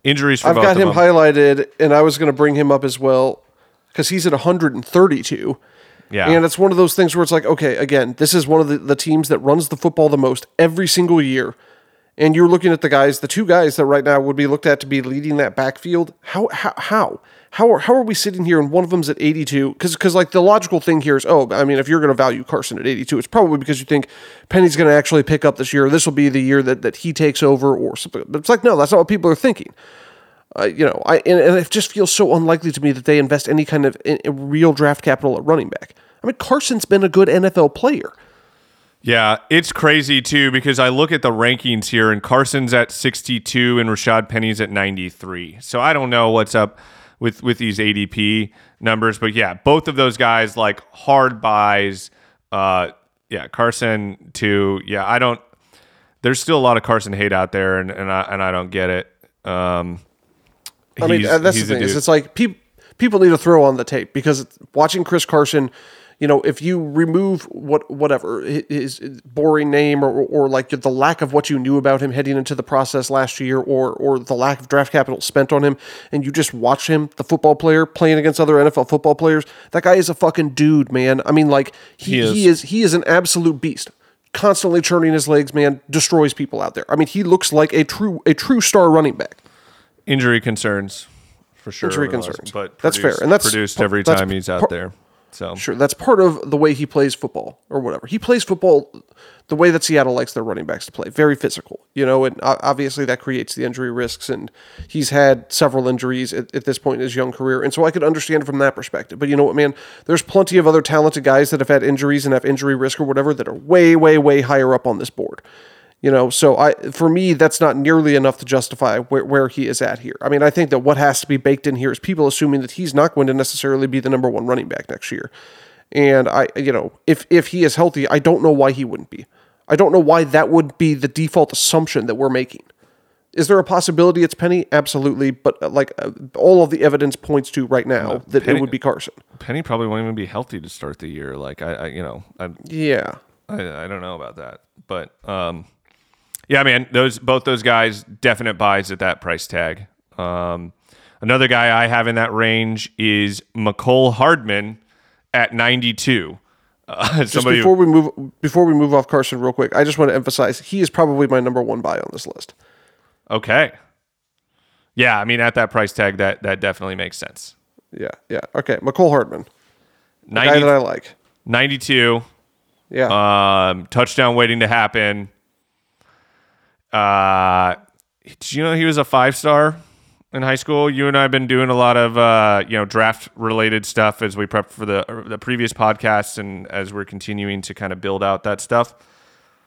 injuries for I've got him highlighted, and I was going to bring him up as well because he's at 132. yeah, And it's one of those things where it's like, okay, again, this is one of the, the teams that runs the football the most every single year. And you're looking at the guys, the two guys that right now would be looked at to be leading that backfield. How how how how are, how are we sitting here and one of them's at 82? Because because like the logical thing here is, oh, I mean, if you're going to value Carson at 82, it's probably because you think Penny's going to actually pick up this year. This will be the year that that he takes over or something. But it's like, no, that's not what people are thinking. Uh, you know, I and, and it just feels so unlikely to me that they invest any kind of in, in real draft capital at running back. I mean, Carson's been a good NFL player. Yeah, it's crazy too because I look at the rankings here and Carson's at 62 and Rashaad Penny's at 93. So I don't know what's up with with these ADP numbers, but yeah, both of those guys like hard buys. Uh, yeah, Carson too. Yeah, I don't. There's still a lot of Carson hate out there, and and I and I don't get it. Um, I mean, uh, that's the thing. Is it's like peop people need to throw on the tape because watching Chris Carson, you know, if you remove what whatever his boring name or, or like the lack of what you knew about him heading into the process last year, or or the lack of draft capital spent on him, and you just watch him, the football player playing against other NFL football players, that guy is a fucking dude, man. I mean, like he, He is. he is he is an absolute beast. Constantly churning his legs, man, destroys people out there. I mean, he looks like a true a true star running back. injury concerns for sure. Injury concerns. But That's fair, and that's- produced every that's time he's out par- there. So Sure, that's part of the way he plays football or whatever. He plays football the way that Seattle likes their running backs to play, very physical, you know, and obviously that creates the injury risks. And he's had several injuries at, at this point in his young career, and so I could understand from that perspective. But you know what, man? There's plenty of other talented guys that have had injuries and have injury risk or whatever that are way, way, way higher up on this board. You know, so I for me that's not nearly enough to justify where, where he is at here. I mean, I think that what has to be baked in here is people assuming that he's not going to necessarily be the number one running back next year. And I, you know, if if he is healthy, I don't know why he wouldn't be. I don't know why that would be the default assumption that we're making. Is there a possibility it's Penny? Absolutely, but uh, like uh, all of the evidence points to right now that Penny- it would be Carson. Penny probably won't even be healthy to start the year. Like I, I you know, I, Yeah, I, I don't know about that, but um, yeah, man, those both those guys definite buys at that price tag. Um, another guy I have in that range is Mecole Hardman at ninety two. Uh, just somebody before we move before we move off Carson real quick, I just want to emphasize he is probably my number one buy on this list. okay, yeah, I mean at that price tag, that that definitely makes sense. Yeah, yeah. Okay, Mecole Hardman, the guy that I like. 92, Yeah, um, touchdown waiting to happen. Uh, did you know he was a five star in high school? You and I have been doing a lot of uh, you know draft related stuff as we prep for the the previous podcasts and as we're continuing to kind of build out that stuff.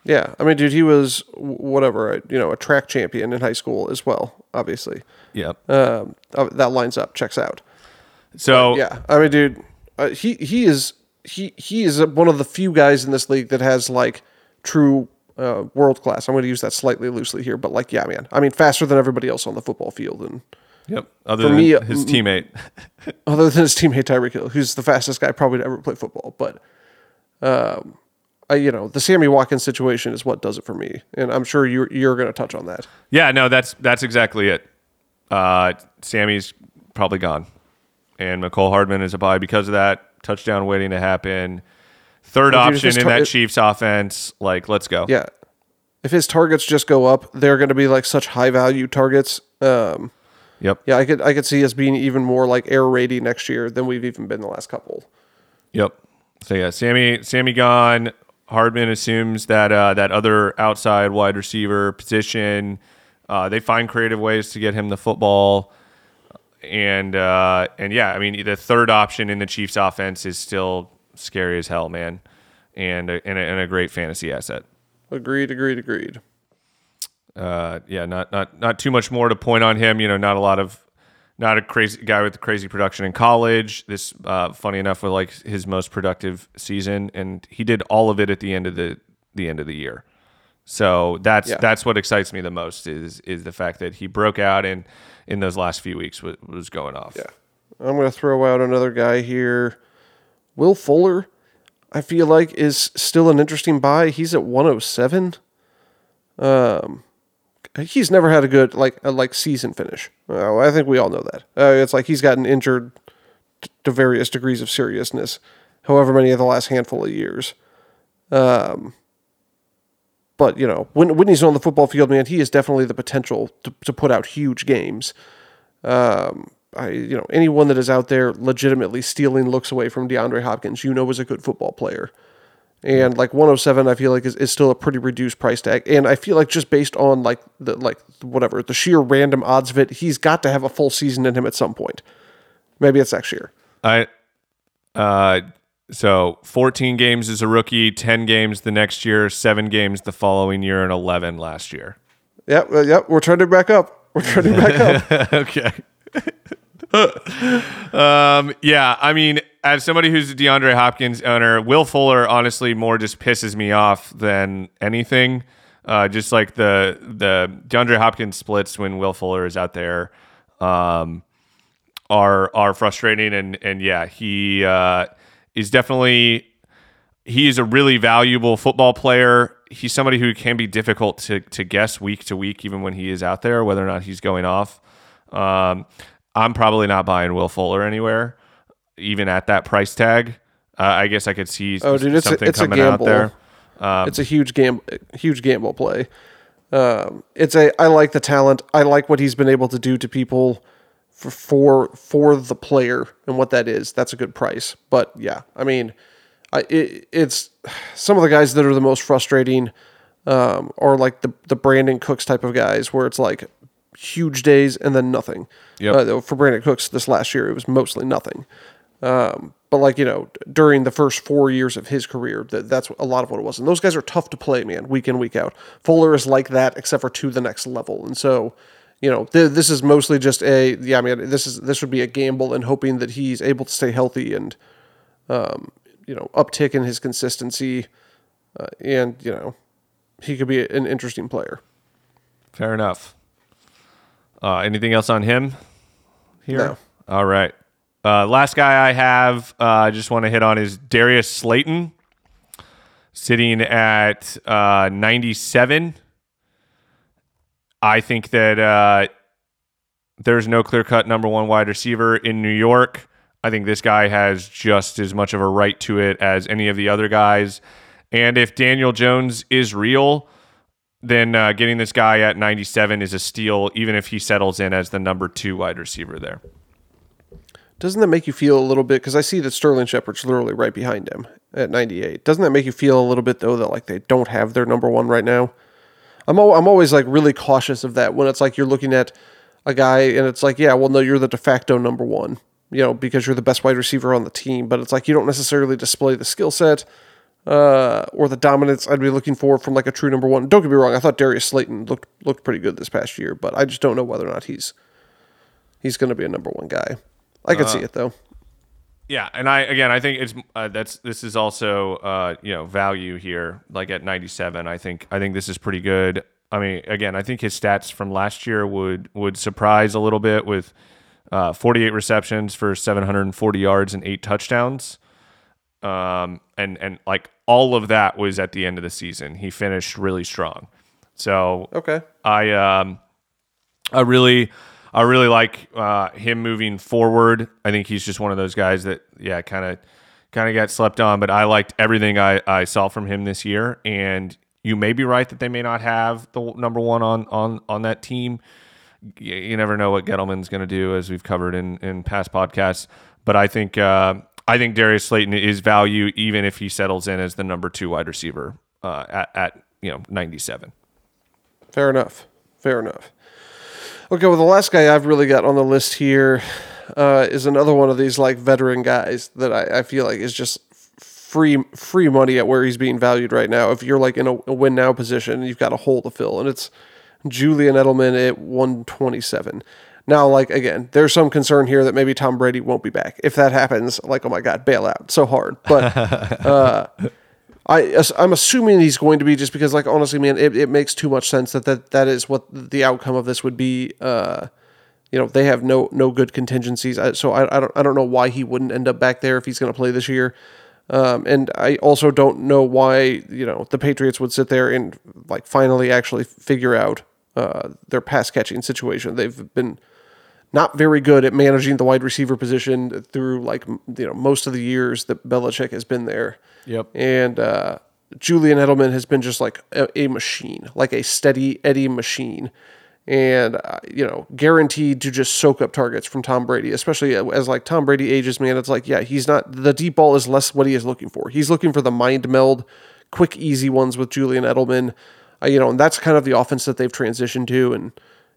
yeah. I mean, dude, he was whatever, you know, a track champion in high school as well. Obviously, Yep. um, uh, that lines up, checks out. So Yeah, I mean, dude, uh, he he is he he is one of the few guys in this league that has like true uh, world class. I'm going to use that slightly loosely here, but like, yeah, man. I mean, faster than everybody else on the football field, and yep. Other than me, uh, his teammate. other than his teammate Tyreek Hill, who's the fastest guy probably to ever play football. But, um, I, you know, the Sammy Watkins situation is what does it for me, and I'm sure you're you're going to touch on that. Yeah, no, that's that's exactly it. Uh, Sammy's probably gone, and Mecole Hardman is a buy because of that touchdown waiting to happen. Third Well, option in tar- that Chiefs offense. Like, let's go. Yeah, if his targets just go up, they're going to be like such high value targets. Um, Yep. yeah, I could I could see us being even more like air raidy next year than we've even been the last couple. Yep. So yeah, Sammy Sammy gone. Hardman assumes that uh, that other outside wide receiver position. Uh, they find creative ways to get him the football, and uh, and yeah, I mean the third option in the Chiefs' offense is still scary as hell, man, and a, and a, and a great fantasy asset. Agreed, agreed, agreed. Uh, yeah, not not not too much more to point on him. You know, not a lot of not a crazy guy with crazy production in college. This, uh, funny enough, was like his most productive season, and he did all of it at the end of the the end of the year. So that's Yeah. that's what excites me the most is is the fact that he broke out and in those last few weeks was, was going off. Yeah. I'm going to throw out another guy here. Will Fuller, I feel like, is still an interesting buy. He's at 107. Um, he's never had a good like a, like season finish. Uh, I think we all know that. Uh, it's like he's gotten injured t- to various degrees of seriousness, however many of the last handful of years. Um, but you know, when when he's on the football field, man, he has definitely the potential to, to put out huge games. Um, I, you know, anyone that is out there legitimately stealing looks away from DeAndre Hopkins, you know, is a good football player. And like 107, I feel like is, is still a pretty reduced price tag. And I feel like just based on like the like whatever the sheer random odds of it, he's got to have a full season in him at some point. Maybe it's next year. I uh so 14 games as a rookie, 10 games the next year, 7 games the following year and 11 last year. Yep, uh, yep. We're trending back up. We're trending back up. okay. um, yeah, I mean, as somebody who's a DeAndre Hopkins owner, Will Fuller honestly more just pisses me off than anything. Uh, just like the the DeAndre Hopkins splits when Will Fuller is out there um, are are frustrating, and and yeah, he uh, is definitely he is a really valuable football player. He's somebody who can be difficult to to guess week to week, even when he is out there, whether or not he's going off. Um, I'm probably not buying Will Fuller anywhere, even at that price tag. Uh, I guess I could see Oh, dude, it's a- something it's a coming out gamble. there. it's a huge gamble, huge gamble play. Um, it's a. I like the talent. I like what he's been able to do to people for for for the player and what that is. That's a good price. But yeah, I mean, I it, it's some of the guys that are the most frustrating um, are like the the Brandin Cooks type of guys, where it's like huge days and then nothing. Yeah. Uh, for Brandin Cooks this last year, it was mostly nothing. Um, but like you know, during the first four years of his career, that that's a lot of what it was. And those guys are tough to play, man, week in week out. Fuller is like that, except for to the next level. And so, you know, th- this is mostly just a yeah. I mean, this is this would be a gamble and hoping that he's able to stay healthy and, um, you know, uptick in his consistency, uh, and you know, he could be an interesting player. Fair enough. Uh, anything else on him here? No. All right. Uh, last guy I have, uh, I just want to hit on is Darius Slayton, sitting at uh, 97. I think that uh, there's no clear cut number one wide receiver in New York. I think this guy has just as much of a right to it as any of the other guys. And if Daniel Jones is real, then uh, getting this guy at 97 is a steal, even if he settles in as the number two wide receiver there. Doesn't that make you feel a little bit? Because I see that Sterling Shepard's literally right behind him at 98. Doesn't that make you feel a little bit though that like they don't have their number one right now? I'm al- I'm always like really cautious of that when it's like you're looking at a guy and it's like yeah, well no, you're the de facto number one, you know, because you're the best wide receiver on the team. But it's like you don't necessarily display the skill set uh, or the dominance I'd be looking for from like a true number one. Don't get me wrong, I thought Darius Slayton looked looked pretty good this past year, but I just don't know whether or not he's he's going to be a number one guy. I can see it though. Yeah, and I again, I think it's uh, that's this is also uh, you know value here. Like at 97, I think I think this is pretty good. I mean, again, I think his stats from last year would would surprise a little bit with uh, 48 receptions for 740 yards and eight touchdowns. Um, and and like all of that was at the end of the season. He finished really strong. So Okay. I um I really I really like uh, him moving forward. I think he's just one of those guys that yeah, kind of kind of got slept on, but I liked everything I, I saw from him this year and you may be right that they may not have the number 1 on on on that team. You, you never know what Gettleman's going to do as we've covered in in past podcasts, but I think uh, I think Darius Slayton is value even if he settles in as the number 2 wide receiver uh, at at you know 97. Fair enough. Fair enough. Okay, well, the last guy I've really got on the list here uh, is another one of these like veteran guys that I, I feel like is just free free money at where he's being valued right now. If you're like in a, a win now position, you've got a hole to fill, and it's Julian Edelman at 127. Now, like again, there's some concern here that maybe Tom Brady won't be back. If that happens, like oh my god, bail out so hard. But uh, I I'm assuming he's going to be just because like honestly, man, it, it makes too much sense that, that that is what the outcome of this would be. Uh, you know, they have no no good contingencies, so I, I don't I don't know why he wouldn't end up back there if he's going to play this year. Um, and I also don't know why you know the Patriots would sit there and like finally actually figure out uh, their pass catching situation. They've been not very good at managing the wide receiver position through like you know most of the years that Belichick has been there. Yep. And uh, Julian Edelman has been just like a, a machine, like a steady Eddie machine, and uh, you know guaranteed to just soak up targets from Tom Brady. Especially as like Tom Brady ages, man, it's like yeah, he's not the deep ball is less what he is looking for. He's looking for the mind meld, quick easy ones with Julian Edelman. Uh, you know, and that's kind of the offense that they've transitioned to, and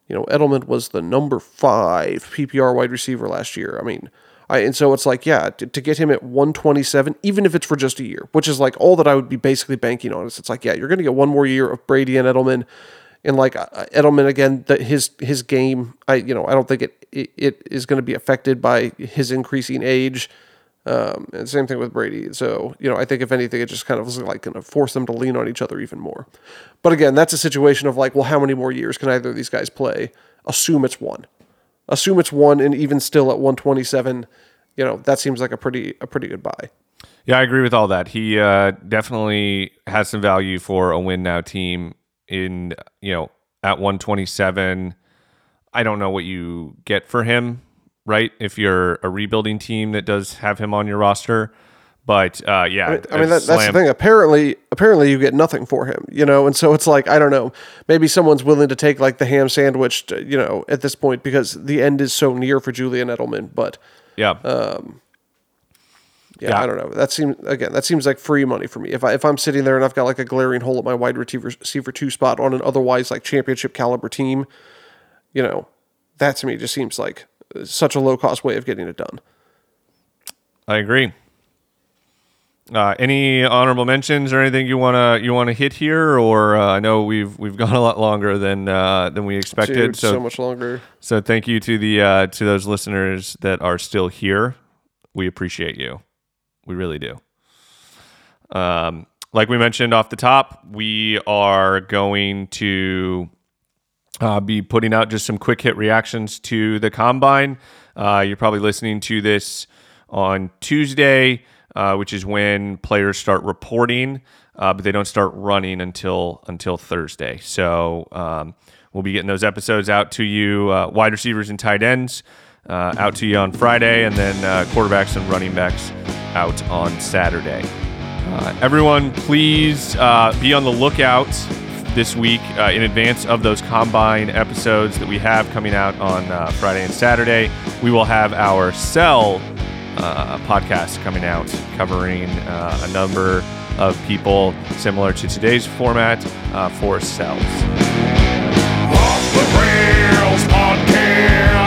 you know, Edelman was the number five PPR wide receiver last year. I mean, I, and so it's like, yeah, to, to, get him at 127, even if it's for just a year, which is like all that I would be basically banking on. Is it's like, yeah, you're going to get one more year of Brady and Edelman, and like uh, Edelman again, his his game, I you know, I don't think it it, it is going to be affected by his increasing age. Um, and same thing with Brady. So, you know, I think if anything, it just kind of was like going to force them to lean on each other even more. But again, that's a situation of like, well, how many more years can either of these guys play? Assume it's one. Assume it's one, and even still at 127, you know, that seems like a pretty a pretty good buy. Yeah, I agree with all that. He uh, definitely has some value for a win now team in you know at 127. I don't know what you get for him right? If you're a rebuilding team that does have him on your roster. But uh, yeah, I mean, I mean that, that's the thing. Apparently, apparently you get nothing for him, you know, and so it's like I don't know. Maybe someone's willing to take like the ham sandwich, to, you know, at this point because the end is so near for Julian Edelman. But yeah, um, yeah, yeah, I don't know. That seems again. That seems like free money for me. If I if I'm sitting there and I've got like a glaring hole at my wide receiver receiver two spot on an otherwise like championship caliber team, you know, that to me just seems like such a low cost way of getting it done. I agree. Uh, any honorable mentions or anything you wanna you wanna hit here, or uh, I know we've we've gone a lot longer than uh, than we expected. Dude, so, so much longer. So thank you to the uh, to those listeners that are still here. We appreciate you. We really do. Um, like we mentioned off the top, we are going to uh, be putting out just some quick hit reactions to the combine. Uh, you're probably listening to this on Tuesday, uh, which is when players start reporting, uh, but they don't start running until until Thursday. So um, we'll be getting those episodes out to you, uh, wide receivers and tight ends, uh, out to you on Friday, and then quarterbacks and running backs out on Saturday. everyone, please be on the lookout this week uh, in advance of those combine episodes that we have coming out on uh, Friday and Saturday. We will have our Cell uh, podcast coming out covering uh, a number of people similar to today's format uh, for Cells. Off the Rails Podcast.